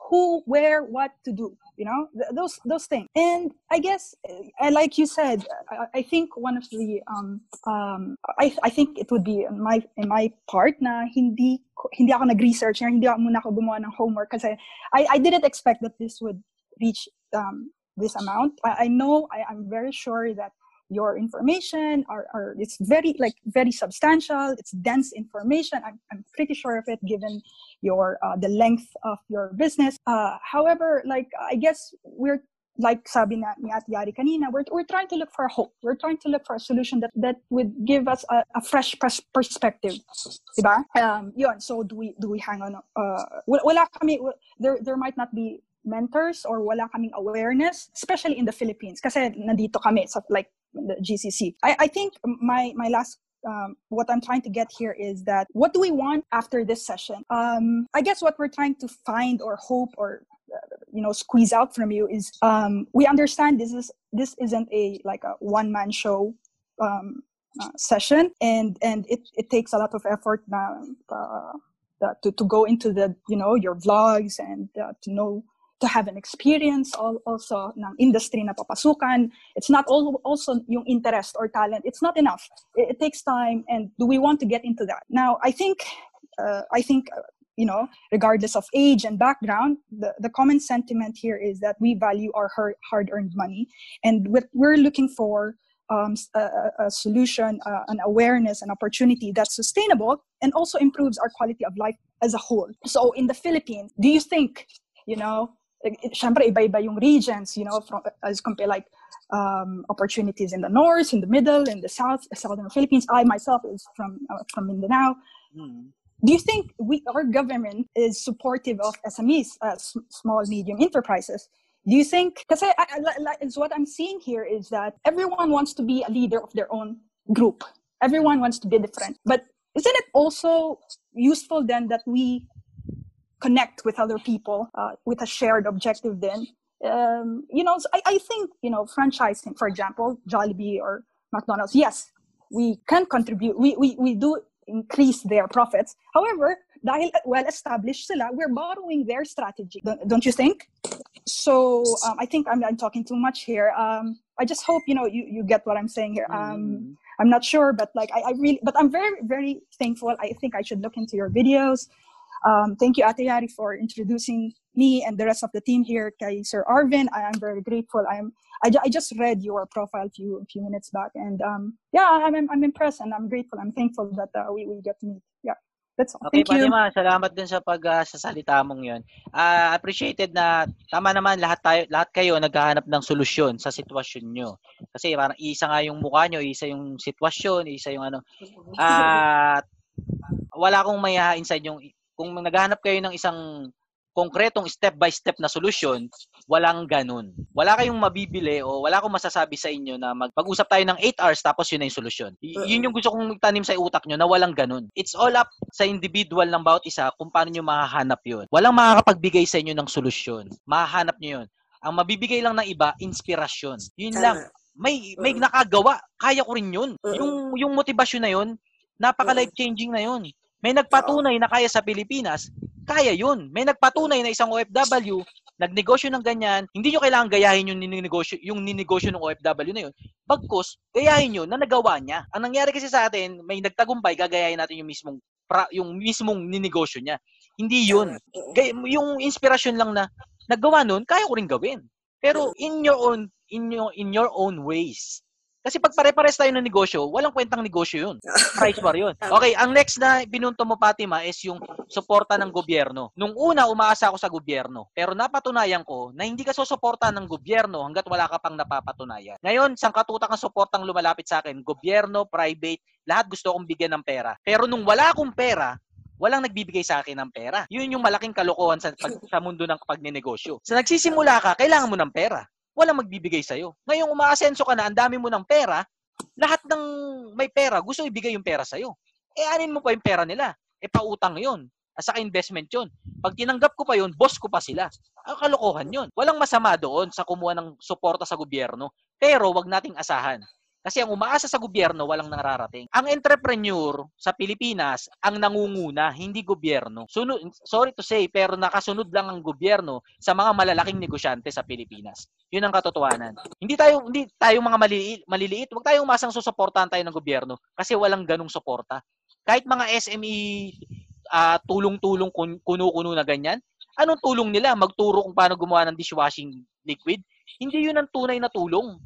who, where, what to do, you know, th- those those things. And I guess, uh, like you said, I, I think one of the um um I I think it would be in my in my part na hindi hindi ako nag-research, hindi ako muna ako gumawa ng homework kasi I I didn't expect that this would reach um this amount. I, I know I, I'm very sure that your information are, are it's very like very substantial it's dense information i'm, I'm pretty sure of it given your uh, the length of your business uh, however like i guess we're like sabi na ni Ate kanina, we're, we're trying to look for hope. We're trying to look for a solution that, that would give us a, a fresh pers- perspective. Diba? Um, yun, so do we, do we hang on, uh, wala, kami, there, there might not be mentors or wala kaming awareness, especially in the Philippines. Kasi nandito kami sa like the GCC. I, I think my my last um, what I'm trying to get here is that what do we want after this session? Um, I guess what we're trying to find or hope or uh, you know squeeze out from you is um, we understand this is this isn't a like a one man show um, uh, session and and it, it takes a lot of effort now uh, to, to go into the you know your vlogs and uh, to know to have an experience al- also ng industry na papasukan. It's not all, also yung interest or talent. It's not enough. It, it takes time. And do we want to get into that? Now, I think, uh, I think, uh, you know, regardless of age and background, the, the common sentiment here is that we value our hard earned money. And what we're looking for um, a, a- solution, uh, an awareness, an opportunity that's sustainable and also improves our quality of life as a whole. So in the Philippines, do you think, you know, syempre iba-iba yung regions, you know, from, as compared like um, opportunities in the north, in the middle, in the south, southern Philippines. I myself is from uh, from Mindanao. Hmm. Do you think we our government is supportive of SMEs, uh, small medium enterprises? Do you think? Because I, I, li- li- what I'm seeing here is that everyone wants to be a leader of their own group. Everyone wants to be different, but isn't it also useful then that we connect with other people uh, with a shared objective then. Um, you know I, I think you know franchising for example jollibee or mcdonald's yes we can contribute we, we, we do increase their profits. However dahil well established sila we're borrowing their strategy don't, don't you think? So um, i think I'm, I'm talking too much here. Um, i just hope you know you, you get what i'm saying here. Um, i'm not sure but like I, I really but i'm very very thankful. I think i should look into your videos um, thank you, Ate Yari, for introducing me and the rest of the team here. Kay Sir Arvin, I am very grateful. I'm I, ju- I just read your profile a few a few minutes back, and um, yeah, I'm I'm I'm impressed and I'm grateful. I'm thankful that uh, we we get to meet. Yeah, that's all. Okay, Thank you. Fatima, salamat din sa pag ah, sa salita mong 'yon. Ah, appreciated na tama naman lahat tayo lahat kayo naghahanap ng solusyon sa sitwasyon nyo. Kasi parang isa nga yung mukha nyo, isa yung sitwasyon, isa yung ano. At wala akong mayahain sa inyong kung naghahanap kayo ng isang konkretong step by step na solusyon, walang ganun. Wala kayong mabibili o wala akong masasabi sa inyo na magpag-usap tayo ng 8 hours tapos yun na yung solusyon. Y- yun yung gusto kong tanim sa utak nyo na walang ganun. It's all up sa individual ng bawat isa kung paano nyo mahahanap yun. Walang makakapagbigay sa inyo ng solusyon. Mahahanap nyo yun. Ang mabibigay lang ng iba, inspirasyon. Yun Tama. lang. May may Mm. nakagawa. Kaya ko rin yun. Mm. Yung yung motivasyon na yun, napaka life changing na yun. May nagpatunay na kaya sa Pilipinas, kaya yun. May nagpatunay na isang OFW, nagnegosyo ng ganyan, hindi nyo kailangan gayahin yung ninegosyo, yung ninegosyo ng OFW na yun. Bagkus, gayahin nyo na nagawa niya. Ang nangyari kasi sa atin, may nagtagumpay, gagayahin natin yung mismong pra, yung mismong ninegosyo niya. Hindi yun. Gay- yung inspirasyon lang na nagawa nun, kaya ko rin gawin. Pero in your own in your in your own ways. Kasi pag pare-pares tayo ng negosyo, walang kwentang negosyo yun. Price war yun. Okay, ang next na binunto mo, Fatima, is yung suporta ng gobyerno. Nung una, umaasa ako sa gobyerno. Pero napatunayan ko na hindi ka susuporta ng gobyerno hanggat wala ka pang napapatunayan. Ngayon, sangkatutak ang suportang lumalapit sa akin, gobyerno, private, lahat gusto akong bigyan ng pera. Pero nung wala akong pera, walang nagbibigay sa akin ng pera. Yun yung malaking kalokohan sa, pag, sa mundo ng pagnenegosyo. Sa nagsisimula ka, kailangan mo ng pera. Walang magbibigay sa'yo. Ngayong umaasenso ka na, ang dami mo ng pera, lahat ng may pera, gusto ibigay yung pera sa'yo. Eh, anin mo pa yung pera nila? Eh, pautang yun. at saka investment yun. Pag tinanggap ko pa yun, boss ko pa sila. Ang kalokohan yun. Walang masama doon sa kumuha ng suporta sa gobyerno. Pero wag nating asahan. Kasi ang umaasa sa gobyerno, walang nararating. Ang entrepreneur sa Pilipinas, ang nangunguna, hindi gobyerno. Sunod, sorry to say, pero nakasunod lang ang gobyerno sa mga malalaking negosyante sa Pilipinas. Yun ang katotohanan. Hindi tayo hindi tayo mga maliliit, maliliit, wag tayong umasang susuportahan tayo ng gobyerno kasi walang ganung suporta. Kahit mga SME ah, tulong-tulong kun- kuno-kuno na ganyan, anong tulong nila? Magturo kung paano gumawa ng dishwashing liquid? Hindi yun ang tunay na tulong.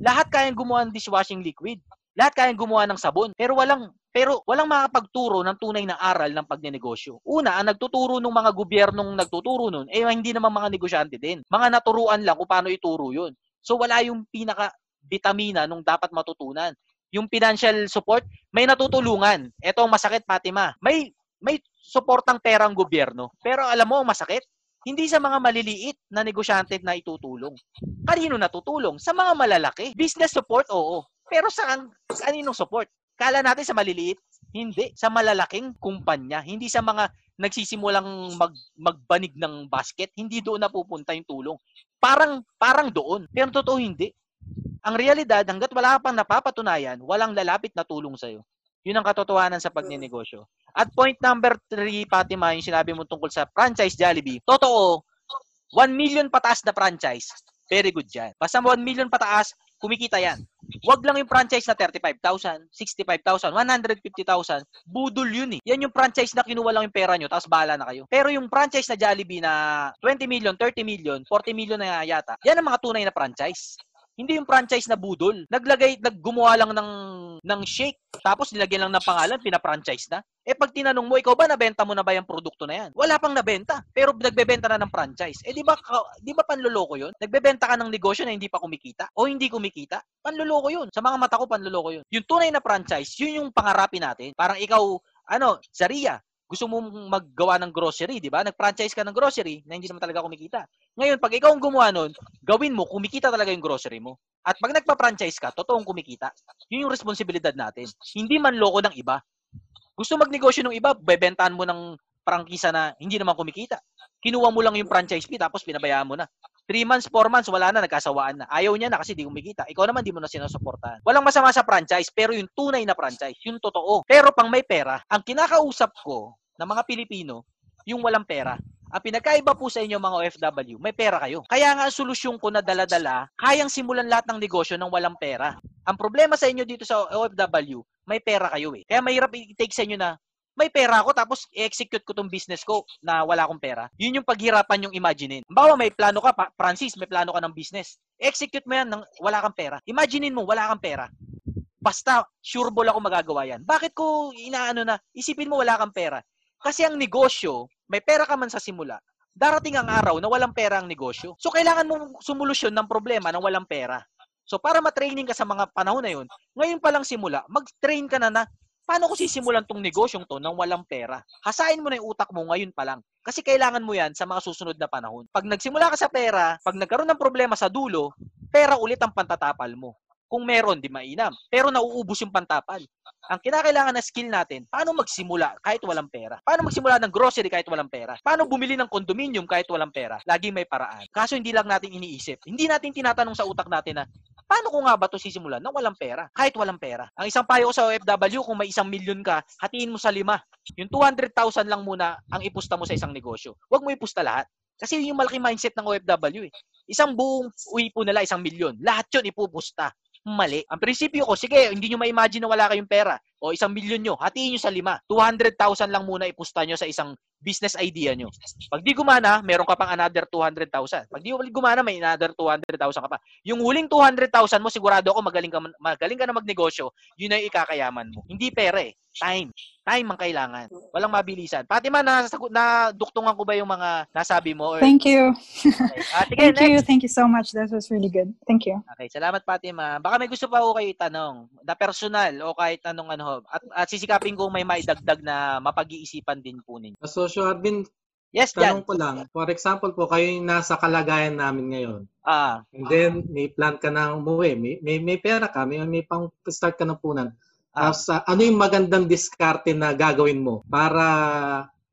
Lahat kayang gumawa ng dishwashing liquid. Lahat kayang gumawa ng sabon. Pero walang pero walang makakapagturo ng tunay na aral ng pagnenegosyo. Una, ang nagtuturo ng mga gobyernong nagtuturo nun, eh hindi naman mga negosyante din. Mga naturuan lang kung paano ituro yun. So wala yung pinaka vitamina nung dapat matutunan. Yung financial support, may natutulungan. Ito ang masakit, Fatima. May may suportang pera ang gobyerno. Pero alam mo, masakit, hindi sa mga maliliit na negosyante na itutulong. Kanino natutulong? Sa mga malalaki. Business support, oo. Pero saan, kaninong support? Kala natin sa maliliit? Hindi. Sa malalaking kumpanya. Hindi sa mga nagsisimulang mag, magbanig ng basket. Hindi doon napupunta yung tulong. Parang, parang doon. Pero totoo hindi. Ang realidad, hanggat wala pang napapatunayan, walang lalapit na tulong sa'yo. Yun ang katotohanan sa pagninegosyo. At point number three, Fatima, yung sinabi mo tungkol sa franchise Jollibee. Totoo, 1 million pataas na franchise. Very good yan. Basta 1 million pataas, kumikita yan. Huwag lang yung franchise na 35,000, 65,000, 150,000. Budol yun eh. Yan yung franchise na kinuha lang yung pera nyo, tapos bahala na kayo. Pero yung franchise na Jollibee na 20 million, 30 million, 40 million na yata, yan ang mga tunay na franchise. Hindi yung franchise na budol. Naglagay, naggumawa lang ng, ng shake, tapos nilagyan lang ng pangalan, pina-franchise na. Eh pag tinanong mo, ikaw ba nabenta mo na ba yung produkto na yan? Wala pang nabenta, pero nagbebenta na ng franchise. Eh di ba di ba panloloko 'yun? Nagbebenta ka ng negosyo na hindi pa kumikita o hindi kumikita? Panloloko 'yun. Sa mga mata ko panloloko 'yun. Yung tunay na franchise, 'yun yung pangarapin natin. Parang ikaw ano, Zaria, gusto mo maggawa ng grocery, di ba? Nag-franchise ka ng grocery na hindi naman talaga kumikita. Ngayon, pag ikaw ang gumawa nun, gawin mo, kumikita talaga yung grocery mo. At pag nagpa-franchise ka, totoong kumikita. Yun yung responsibilidad natin. Hindi man loko ng iba. Gusto magnegosyo ng iba, bebentahan mo ng prangkisa na hindi naman kumikita. Kinuha mo lang yung franchise fee tapos pinabayaan mo na. 3 months, 4 months, wala na, nagkasawaan na. Ayaw niya na kasi di kumikita. Ikaw naman, di mo na sinusuportahan. Walang masama sa franchise, pero yung tunay na franchise, yung totoo. Pero pang may pera, ang kinakausap ko ng mga Pilipino, yung walang pera. Ang pinagkaiba po sa inyo mga OFW, may pera kayo. Kaya nga ang solusyon ko na dala-dala, kayang simulan lahat ng negosyo ng walang pera. Ang problema sa inyo dito sa OFW, may pera kayo eh. Kaya mahirap i-take sa inyo na, may pera ako tapos i-execute ko tong business ko na wala akong pera. Yun yung paghirapan yung imaginein. Bawa may plano ka, Francis, may plano ka ng business. Execute mo yan ng wala kang pera. Imaginein mo, wala kang pera. Basta, sure ball ako magagawa yan. Bakit ko inaano na, isipin mo wala kang pera. Kasi ang negosyo, may pera ka man sa simula, darating ang araw na walang pera ang negosyo. So, kailangan mong sumulusyon ng problema ng walang pera. So, para matraining ka sa mga panahon na yun, ngayon pa lang simula, mag-train ka na na, paano ko sisimulan tong negosyong to nang walang pera? Hasain mo na yung utak mo ngayon pa lang. Kasi kailangan mo yan sa mga susunod na panahon. Pag nagsimula ka sa pera, pag nagkaroon ng problema sa dulo, pera ulit ang pantatapal mo. Kung meron, di mainam. Pero nauubos yung pantapal. Ang kinakailangan na skill natin, paano magsimula kahit walang pera? Paano magsimula ng grocery kahit walang pera? Paano bumili ng condominium kahit walang pera? Laging may paraan. Kaso hindi lang natin iniisip. Hindi natin tinatanong sa utak natin na, paano ko nga ba ito sisimulan nang walang pera? Kahit walang pera. Ang isang payo ko sa OFW, kung may isang milyon ka, hatiin mo sa lima. Yung 200,000 lang muna ang ipusta mo sa isang negosyo. Huwag mo ipusta lahat. Kasi yun yung malaking mindset ng OFW eh. Isang buong uwipo nila, isang milyon. Lahat yun ipupusta mali. Ang prinsipyo ko, sige, hindi nyo ma-imagine na wala kayong pera o isang milyon nyo, hatiin nyo sa lima. 200,000 lang muna ipusta nyo sa isang business idea nyo. Pag di gumana, meron ka pang another 200,000. Pag di gumana, may another 200,000 ka pa. Yung huling 200,000 mo, sigurado ako magaling ka, magaling ka na magnegosyo, yun ay ikakayaman mo. Hindi pera eh. Time. Time ang kailangan. Walang mabilisan. Fatima, nasagot, na duktungan ko ba yung mga nasabi mo? Or, Thank you. Okay. Ah, sige, Thank you. next. Thank you so much. That was really good. Thank you. Okay, salamat Fatima. Baka may gusto pa ako kayo itanong, na personal o kahit anong ano, at, at sisikapin kong may maidagdag na mapag-iisipan din po ninyo. So, Arvin, Yes, Jan. tanong ko lang, for example po, kayo yung nasa kalagayan namin ngayon. Ah, And then, may plan ka na umuwi. May, may, may pera ka, may, may pang start ka ng punan. Tapos, ah, ano yung magandang diskarte na gagawin mo para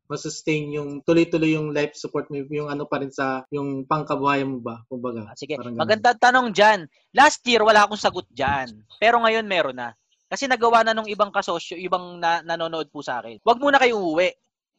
masustain yung tuloy-tuloy yung life support mo, yung ano pa rin sa yung pangkabuhayan mo ba, kumbaga. Ah, Sige, magandang tanong dyan. Last year, wala akong sagot dyan. Pero ngayon, meron na. Kasi nagawa na nung ibang kasosyo, ibang na, nanonood po sa akin. Huwag muna kayo uuwi.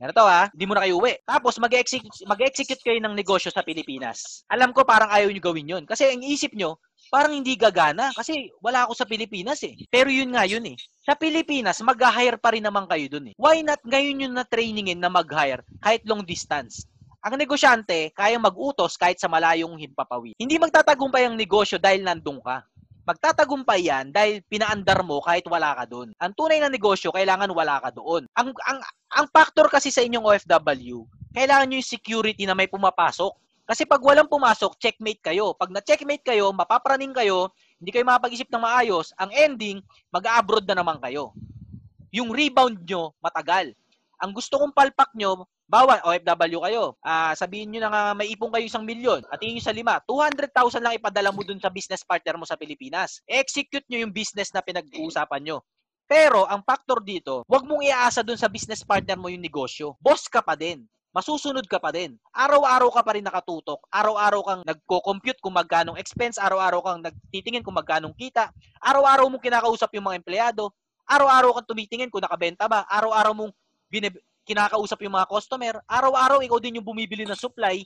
Ganito ha, hindi muna kayo uwi. Tapos mag-execute, mag-execute kayo ng negosyo sa Pilipinas. Alam ko parang ayaw nyo gawin yun. Kasi ang isip nyo, parang hindi gagana. Kasi wala ako sa Pilipinas eh. Pero yun nga yun eh. Sa Pilipinas, mag-hire pa rin naman kayo dun eh. Why not ngayon yun na trainingin na mag-hire kahit long distance? Ang negosyante, kaya mag-utos kahit sa malayong himpapawid. Hindi magtatagumpay ang negosyo dahil nandun ka. Magtatagumpay yan dahil pinaandar mo kahit wala ka doon. Ang tunay na negosyo, kailangan wala ka doon. Ang, ang, ang factor kasi sa inyong OFW, kailangan nyo yung security na may pumapasok. Kasi pag walang pumasok, checkmate kayo. Pag na-checkmate kayo, mapapraning kayo, hindi kayo makapag-isip ng maayos, ang ending, mag-abroad na naman kayo. Yung rebound nyo, matagal. Ang gusto kong palpak nyo, bawa, OFW kayo, ah, sabihin nyo na nga may ipon kayo isang milyon, at nyo sa lima, 200,000 lang ipadala mo dun sa business partner mo sa Pilipinas. Execute nyo yung business na pinag-uusapan nyo. Pero, ang factor dito, wag mong iaasa dun sa business partner mo yung negosyo. Boss ka pa din. Masusunod ka pa din. Araw-araw ka pa rin nakatutok. Araw-araw kang nagko-compute kung magkanong expense. Araw-araw kang nagtitingin kung magkanong kita. Araw-araw mong kinakausap yung mga empleyado. Araw-araw kang tumitingin kung nakabenta ba. Araw-araw mong binib- kinakausap yung mga customer. Araw-araw, ikaw din yung bumibili ng supply.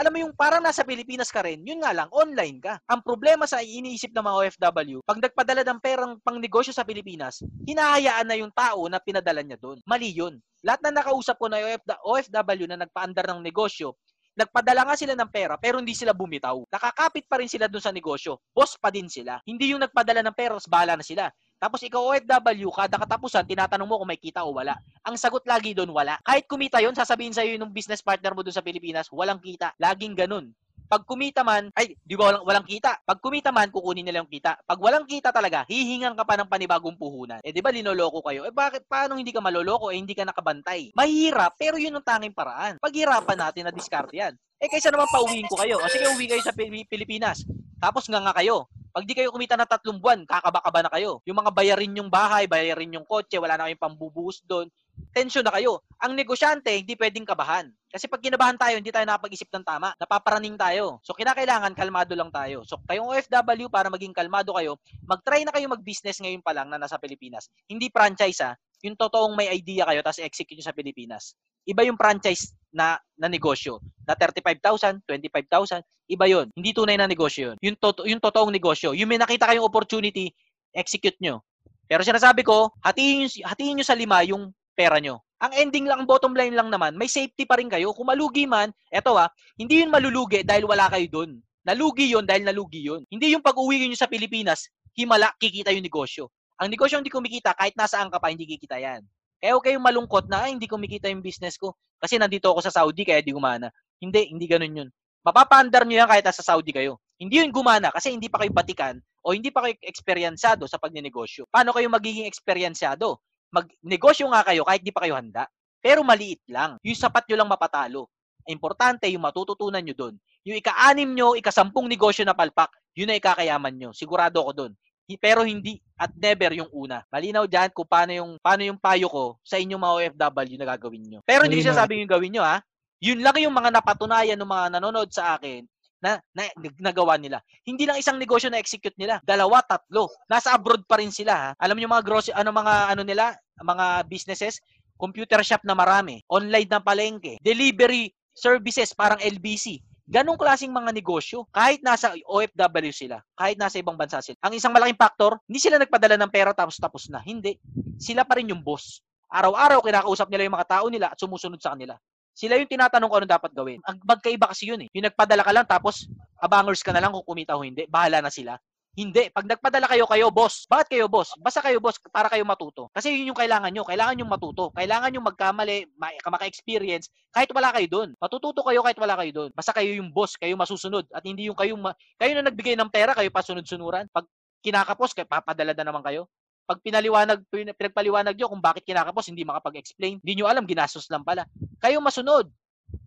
Alam mo yung parang nasa Pilipinas ka rin, yun nga lang, online ka. Ang problema sa iniisip ng mga OFW, pag nagpadala ng perang pang negosyo sa Pilipinas, hinahayaan na yung tao na pinadala niya doon. Mali yun. Lahat na nakausap ko na OFW na nagpaandar ng negosyo, nagpadala nga sila ng pera pero hindi sila bumitaw. Nakakapit pa rin sila doon sa negosyo. Boss pa din sila. Hindi yung nagpadala ng pera, bahala na sila. Tapos ikaw OFW, kada katapusan, tinatanong mo kung may kita o wala. Ang sagot lagi doon, wala. Kahit kumita yon sasabihin sa'yo ng business partner mo doon sa Pilipinas, walang kita. Laging ganun. Pag kumita man, ay, di ba walang, walang kita? Pag kumita man, kukunin nila yung kita. Pag walang kita talaga, hihingan ka pa ng panibagong puhunan. Eh, di ba linoloko kayo? Eh, bakit, paano hindi ka maloloko? Eh, hindi ka nakabantay. Mahirap, pero yun ang tanging paraan. Paghirapan natin na discard yan. Eh, kaysa naman pauwiin ko kayo. O sige, uwi kayo sa Pil- Pilipinas. Tapos nga nga kayo. Pag di kayo kumita na tatlong buwan, kakaba-kaba na kayo. Yung mga bayarin yung bahay, bayarin yung kotse, wala na kayong pambubuhos doon. Tensyon na kayo. Ang negosyante, hindi pwedeng kabahan. Kasi pag kinabahan tayo, hindi tayo nakapag-isip ng tama. Napaparaning tayo. So, kinakailangan, kalmado lang tayo. So, kayong OFW, para maging kalmado kayo, mag-try na kayo mag-business ngayon pa lang na nasa Pilipinas. Hindi franchise ha. Yung totoong may idea kayo, tapos execute nyo sa Pilipinas. Iba yung franchise na, na negosyo. Na 35,000, 25,000, iba yon Hindi tunay na negosyo yun. Yung, toto, yung totoong negosyo. Yung may nakita kayong opportunity, execute nyo. Pero sinasabi ko, hatiin hatiin nyo sa lima yung pera nyo. Ang ending lang, ang bottom line lang naman, may safety pa rin kayo. Kung malugi man, eto ha, hindi yun malulugi dahil wala kayo dun. Nalugi yun dahil nalugi yun. Hindi yung pag-uwi nyo sa Pilipinas, himala, kikita yung negosyo. Ang negosyo hindi kumikita, kahit nasaan ka pa, hindi kikita yan. Kaya huwag kayong malungkot na, ay, hindi kumikita yung business ko. Kasi nandito ako sa Saudi, kaya di gumana. Hindi, hindi ganun yun. Mapapaandar nyo yan kahit nasa Saudi kayo. Hindi yun gumana kasi hindi pa kayo batikan o hindi pa kayo eksperyensyado sa pagnenegosyo. Paano kayo magiging eksperyensyado? Magnegosyo nga kayo kahit di pa kayo handa. Pero maliit lang. Yung sapat nyo lang mapatalo. Importante yung matututunan nyo doon. Yung ika-anim nyo, ika-sampung negosyo na palpak, yun na ikakayaman nyo. Sigurado ako doon. Pero hindi at never yung una. Malinaw diyan kung paano yung paano yung payo ko sa inyong mga OFW na gagawin nyo. Pero hindi Malinaw. sinasabing yung gawin nyo ha. Yun lang yung mga napatunayan ng mga nanonood sa akin na, na nagawa nila. Hindi lang isang negosyo na execute nila, dalawa, tatlo. Nasa abroad pa rin sila ha. Alam niyo mga grocery ano mga ano nila, mga businesses, computer shop na marami, online na palengke, delivery services parang LBC. Ganong klaseng mga negosyo, kahit nasa OFW sila, kahit nasa ibang bansa sila. Ang isang malaking factor, hindi sila nagpadala ng pera tapos tapos na. Hindi. Sila pa rin yung boss. Araw-araw kinakausap nila yung mga tao nila at sumusunod sa kanila. Sila yung tinatanong ko ano dapat gawin. Ang magkaiba kasi yun eh. Yung nagpadala ka lang tapos abangers ka na lang kung kumita o hindi. Bahala na sila. Hindi. Pag nagpadala kayo, kayo boss. Bakit kayo boss? Basta kayo boss para kayo matuto. Kasi yun yung kailangan nyo. Kailangan yung matuto. Kailangan yung magkamali, ma- maka-experience kahit wala kayo doon. Matututo kayo kahit wala kayo doon. Basta kayo yung boss, kayo masusunod. At hindi yung kayo, ma- kayo na nagbigay ng pera, kayo pa sunod-sunuran. Pag kinakapos, kayo, papadala na naman kayo. Pag pinaliwanag, pin- pinagpaliwanag nyo kung bakit kinakapos, hindi makapag-explain. Hindi nyo alam, ginastos lang pala. Kayo masunod.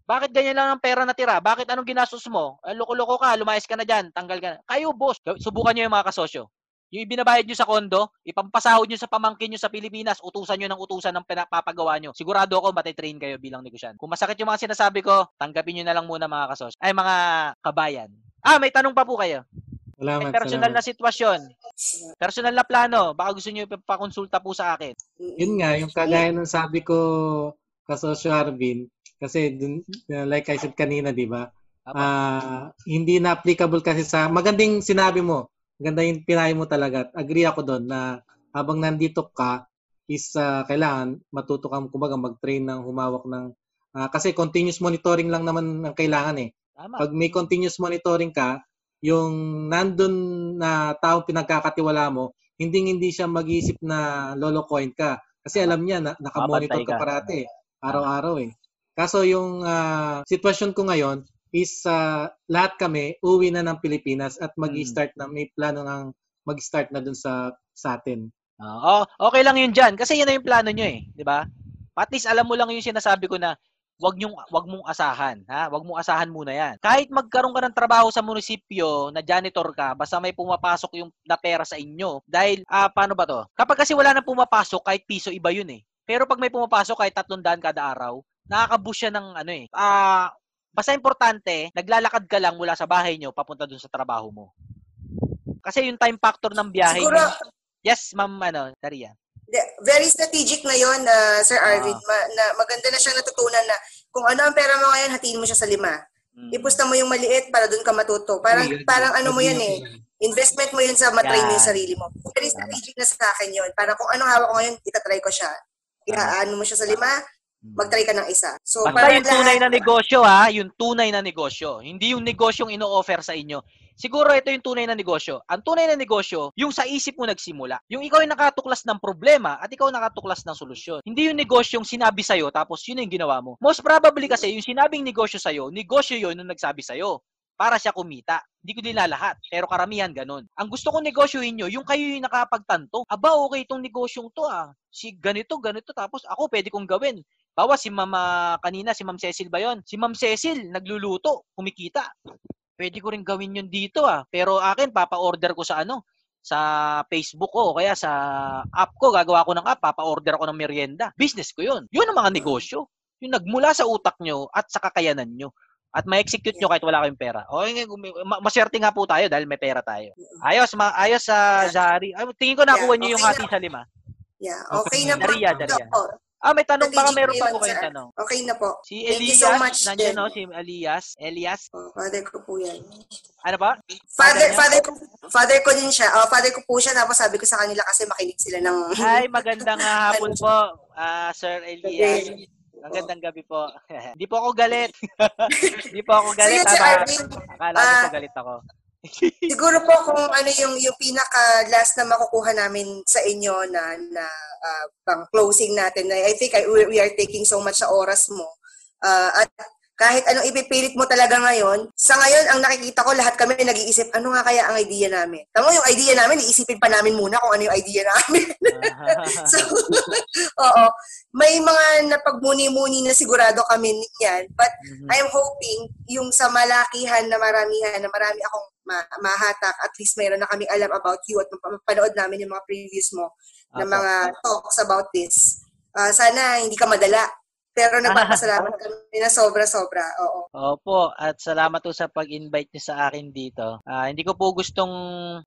Bakit ganyan lang ang pera natira? Bakit anong ginastos mo? Eh, loko-loko ka, lumayas ka na dyan, tanggal ka na. Kayo, boss. Subukan nyo yung mga kasosyo. Yung ibinabayad nyo sa kondo, ipampasahod nyo sa pamangkin nyo sa Pilipinas, utusan nyo ng utusan ng pinapagawa nyo. Sigurado ako matitrain kayo bilang negosyante. Kung masakit yung mga sinasabi ko, tanggapin nyo na lang muna mga kasos. Ay, mga kabayan. Ah, may tanong pa po kayo. May Salamat, personal salamat. na sitwasyon. Personal na plano. Baka gusto nyo ipakonsulta po sa akin. Yun nga, yung kagaya ng sabi ko kasosyo Arvin, kasi dun, uh, like I said kanina, di ba? Ah, hindi na applicable kasi sa magandang sinabi mo. Maganda yung pinayo mo talaga. Agree ako doon na habang nandito ka is ah, kailangan matuto kang kumbaga mag-train ng humawak ng ah, kasi continuous monitoring lang naman ang kailangan eh. Tama. Pag may continuous monitoring ka, yung nandun na taong pinagkakatiwala mo, hindi hindi siya mag-iisip na lolokohin ka. Kasi alam niya na nakamonitor ka parati eh. Araw-araw eh. Kaso yung ah, sitwasyon ko ngayon is ah, lahat kami uwi na ng Pilipinas at mag-start na may plano ng mag-start na dun sa sa atin. Oo, okay lang yun dyan. Kasi yun na yung plano nyo eh. Di ba? At least alam mo lang yung sinasabi ko na wag nyong wag mong asahan, ha? Wag mong asahan muna 'yan. Kahit magkaroon ka ng trabaho sa munisipyo na janitor ka, basta may pumapasok yung na pera sa inyo. Dahil ah paano ba 'to? Kapag kasi wala nang pumapasok, kahit piso iba 'yun eh. Pero pag may pumapasok kahit 300 kada araw, nakakaboost siya ng ano eh. Ah basta importante, naglalakad ka lang mula sa bahay nyo papunta dun sa trabaho mo. Kasi yung time factor ng biyahe Siguro, nyo- Yes, ma'am, ano, Daria. very strategic na yon uh, Sir Ah. Arvid. Ma- na, maganda na siyang natutunan na kung ano ang pera mo ngayon, hatiin mo siya sa lima. Mm. Ipusta mo yung maliit para doon ka matuto. Parang, Yun, parang ano mo yan eh. Investment mo yun sa matrain mo yung sarili mo. Very strategic na sa akin yun. Para kung anong hawak ko ngayon, itatry ko siya. Iaano mo siya sa lima, mag-try ka ng isa. So, Basta yung tunay lahat- na negosyo ha, yung tunay na negosyo. Hindi yung negosyong ino-offer sa inyo. Siguro ito yung tunay na negosyo. Ang tunay na negosyo, yung sa isip mo nagsimula. Yung ikaw yung nakatuklas ng problema at ikaw nakatuklas ng solusyon. Hindi yung negosyong sinabi sa'yo tapos yun yung ginawa mo. Most probably kasi yung sinabing negosyo sa'yo, negosyo yun nung nagsabi sa'yo para siya kumita. Hindi ko nila lahat, pero karamihan ganun. Ang gusto kong negosyohin nyo, yung kayo yung nakapagtanto. Aba, okay itong negosyong to ah. Si ganito, ganito, tapos ako pwede kong gawin. Bawa si Mama kanina, si Ma'am Cecil ba yon? Si Ma'am Cecil, nagluluto, kumikita. Pwede ko rin gawin yun dito ah. Pero akin, papa-order ko sa ano, sa Facebook ko o kaya sa app ko, gagawa ko ng app, papa-order ako ng merienda. Business ko yun. Yun ang mga negosyo. Yung nagmula sa utak nyo at sa kakayanan nyo. At ma-execute nyo kahit wala kayong pera. O, maswerte nga po tayo dahil may pera tayo. Ayos, ma- ayos sa Zari. Ay, tingin ko nakuha Yeah, nyo yung hati na. sa lima. Yeah, okay na po. Daria, Daria. Ah, may tanong, baka meron pa po kayong tanong. Okay na po. Si Thank you Elias, so much, nandiyan no? Si Elias. Elias, Oh, father ko po yan. ano ba? Father, niya? father ko, father ko din siya. Oh, father ko po siya. Tapos sabi ko sa kanila kasi makinig sila ng... Ay, magandang ah, hapon po, ah, Sir Elias. Magandang gabi po. Hindi po ako galit. Hindi po ako galit. Sige, Sir ha, ba? Arvin. Akala ko Ah, galit ako. Siguro po kung ano yung yung pinaka last na makukuha namin sa inyo na na ah, pang closing natin. I I think I, we, we are taking so much sa oras mo. Ah, at kahit anong ipipilit mo talaga ngayon, sa ngayon, ang nakikita ko, lahat kami nag-iisip, ano nga kaya ang idea namin? Tama yung idea namin, iisipin pa namin muna kung ano yung idea namin. so, oo. May mga napagmuni-muni na sigurado kami niyan. But Mhm. I'm hoping yung sa malakihan na maramihan, na marami akong ma- mahatak, at least mayroon na kaming alam about you at mapanood namin yung mga previews mo na Apo. mga talks about this. Ah, sana hindi ka madala. Pero nagpapasalamat kami na sobra-sobra. Oo. Opo, at salamat po sa pag-invite niyo sa akin dito. Ah, hindi ko po gustong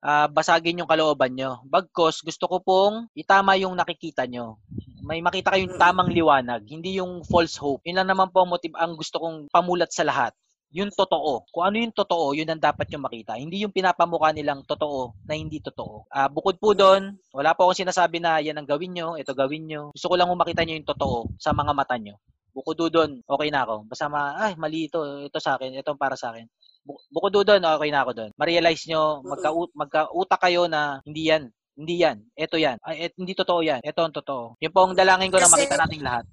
ah, basagin yung kalooban nyo. Bagkos, gusto ko pong itama yung nakikita nyo. May makita kayong tamang liwanag, hindi yung false hope. Yun lang naman po ang motive ang gusto kong pamulat sa lahat. Yung totoo. Kung ano yung totoo, yun ang dapat yung makita. Hindi yung pinapamukha nilang totoo na hindi totoo. Ah, bukod po doon, wala po akong sinasabi na yan ang gawin nyo, ito gawin nyo. Gusto ko lang makita nyo yung totoo sa mga mata nyo. Bukod doon, okay na ako. Basta ma, ay, mali ito. Ito sa akin. Ito para sa akin. Bu- Bukod doon, okay na ako doon. Ma-realize nyo, magka magkautak kayo na hindi yan. Hindi yan. Ito yan. Ay, et, hindi totoo yan. Ito ang totoo. Yun po ang dalangin ko na Kasi- makita nating lahat.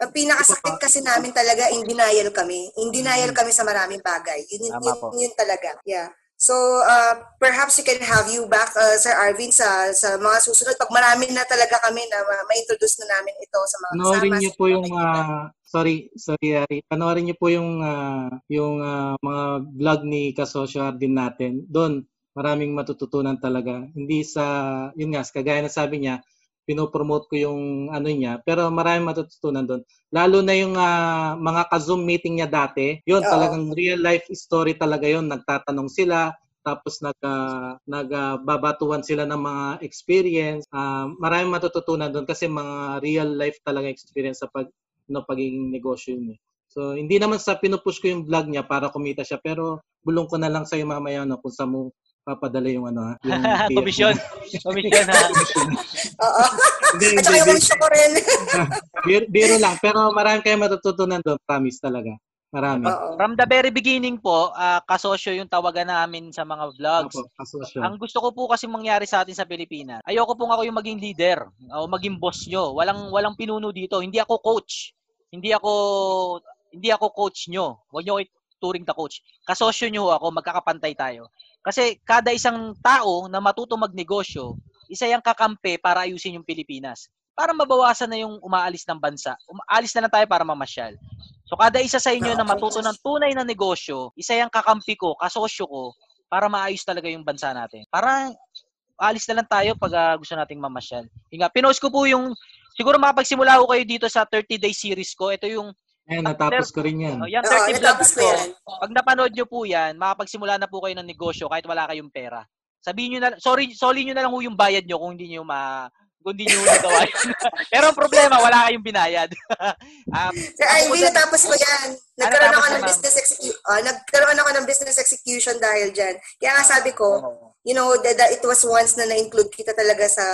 Ang pinakasakit kasi namin talaga, in denial kami. In denial Mhm. kami sa maraming bagay. Yun, yun, yun, yun talaga. Yeah. So, uh, perhaps we can have you back, uh, Sir Arvin, sa sa mga susunod. Pag marami na talaga kami na ma- ma-introduce na namin ito sa mga Panoorin niyo po yung ah, sorry, sorry Ari. Panoorin niyo po yung ah, yung ah, mga vlog ni Kasosyo Ardin natin. Doon maraming matututunan talaga. Hindi sa, yun nga, kagaya na sabi niya, pinopromote ko yung ano niya, pero maraming matututunan doon. Lalo na yung ah, mga ka-Zoom meeting niya dati, yun Oo. talagang real life story talaga yun. Nagtatanong sila, tapos nag ah, nagbabatuan sila ng mga experience. Ah, maraming matututunan doon kasi mga real life talaga experience sa pag no, pagiging negosyo eh. So, hindi naman sa pinupush ko yung vlog niya para kumita siya, pero bulong ko na lang sa'yo mamaya no, kung saan mo papadala yung ano ha. Yung Komisyon. Komisyon ha. Oo. Hindi, At saka hindi, yung ko rin. biro, lang. Pero marami kayo matututunan doon. Promise talaga. Marami. Oo. From the very beginning po, ah, kasosyo yung tawagan namin sa mga vlogs. Opo, kasosyo. Ang gusto ko po kasi mangyari sa atin sa Pilipinas, ayoko pong ako yung maging leader o maging boss nyo. Walang walang pinuno dito. Hindi ako coach. Hindi ako hindi ako coach nyo. Huwag nyo turing na coach. Kasosyo nyo ako, magkakapantay tayo. Kasi kada isang tao na matuto magnegosyo, isa yung kakampi para ayusin yung Pilipinas. Para mabawasan na yung umaalis ng bansa. Umaalis na lang tayo para mamasyal. So kada isa sa inyo na matuto ng tunay na negosyo, isa yung kakampi ko, kasosyo ko, para maayos talaga yung bansa natin. Para alis na lang tayo pag ah, gusto nating mamasyal. Yung nga, pinost ko po yung, siguro makapagsimula ko kayo dito sa 30-day series ko. Ito yung, Eh, natapos ko rin yan. oh, yung Oo, 30 natapos vlogs ko ko. yan. Pag napanood nyo po yan, makapagsimula na po kayo ng negosyo kahit wala kayong pera. Sabihin nyo na, sorry, sorry nyo na lang yung bayad nyo kung hindi nyo ma, kung hindi nyo nagawa yun. Pero ang problema, wala kayong binayad. um, Sir Ivy, natapos ko yan. Nagkaroon Ano ako ng business execution. nagkaroon ako ng business execution dahil dyan. Kaya nga sabi ko, Oo. you know, that, that it was once na na-include kita talaga sa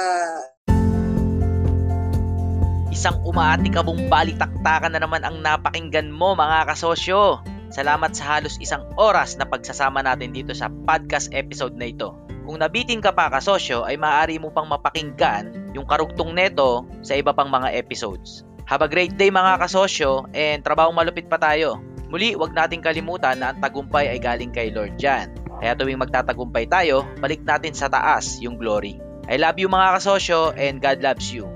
Isang umaatikabong balitaktakan na naman ang napakinggan mo mga kasosyo. Salamat sa halos isang oras na pagsasama natin dito sa podcast episode na ito. Kung nabitin ka pa kasosyo ay maaari mo pang mapakinggan yung karugtong neto sa iba pang mga episodes. Have a great day mga kasosyo and trabahong malupit pa tayo. Muli, wag nating kalimutan na ang tagumpay ay galing kay Lord Jan. Kaya tuwing magtatagumpay tayo, balik natin sa taas yung glory. I love you mga kasosyo and God loves you.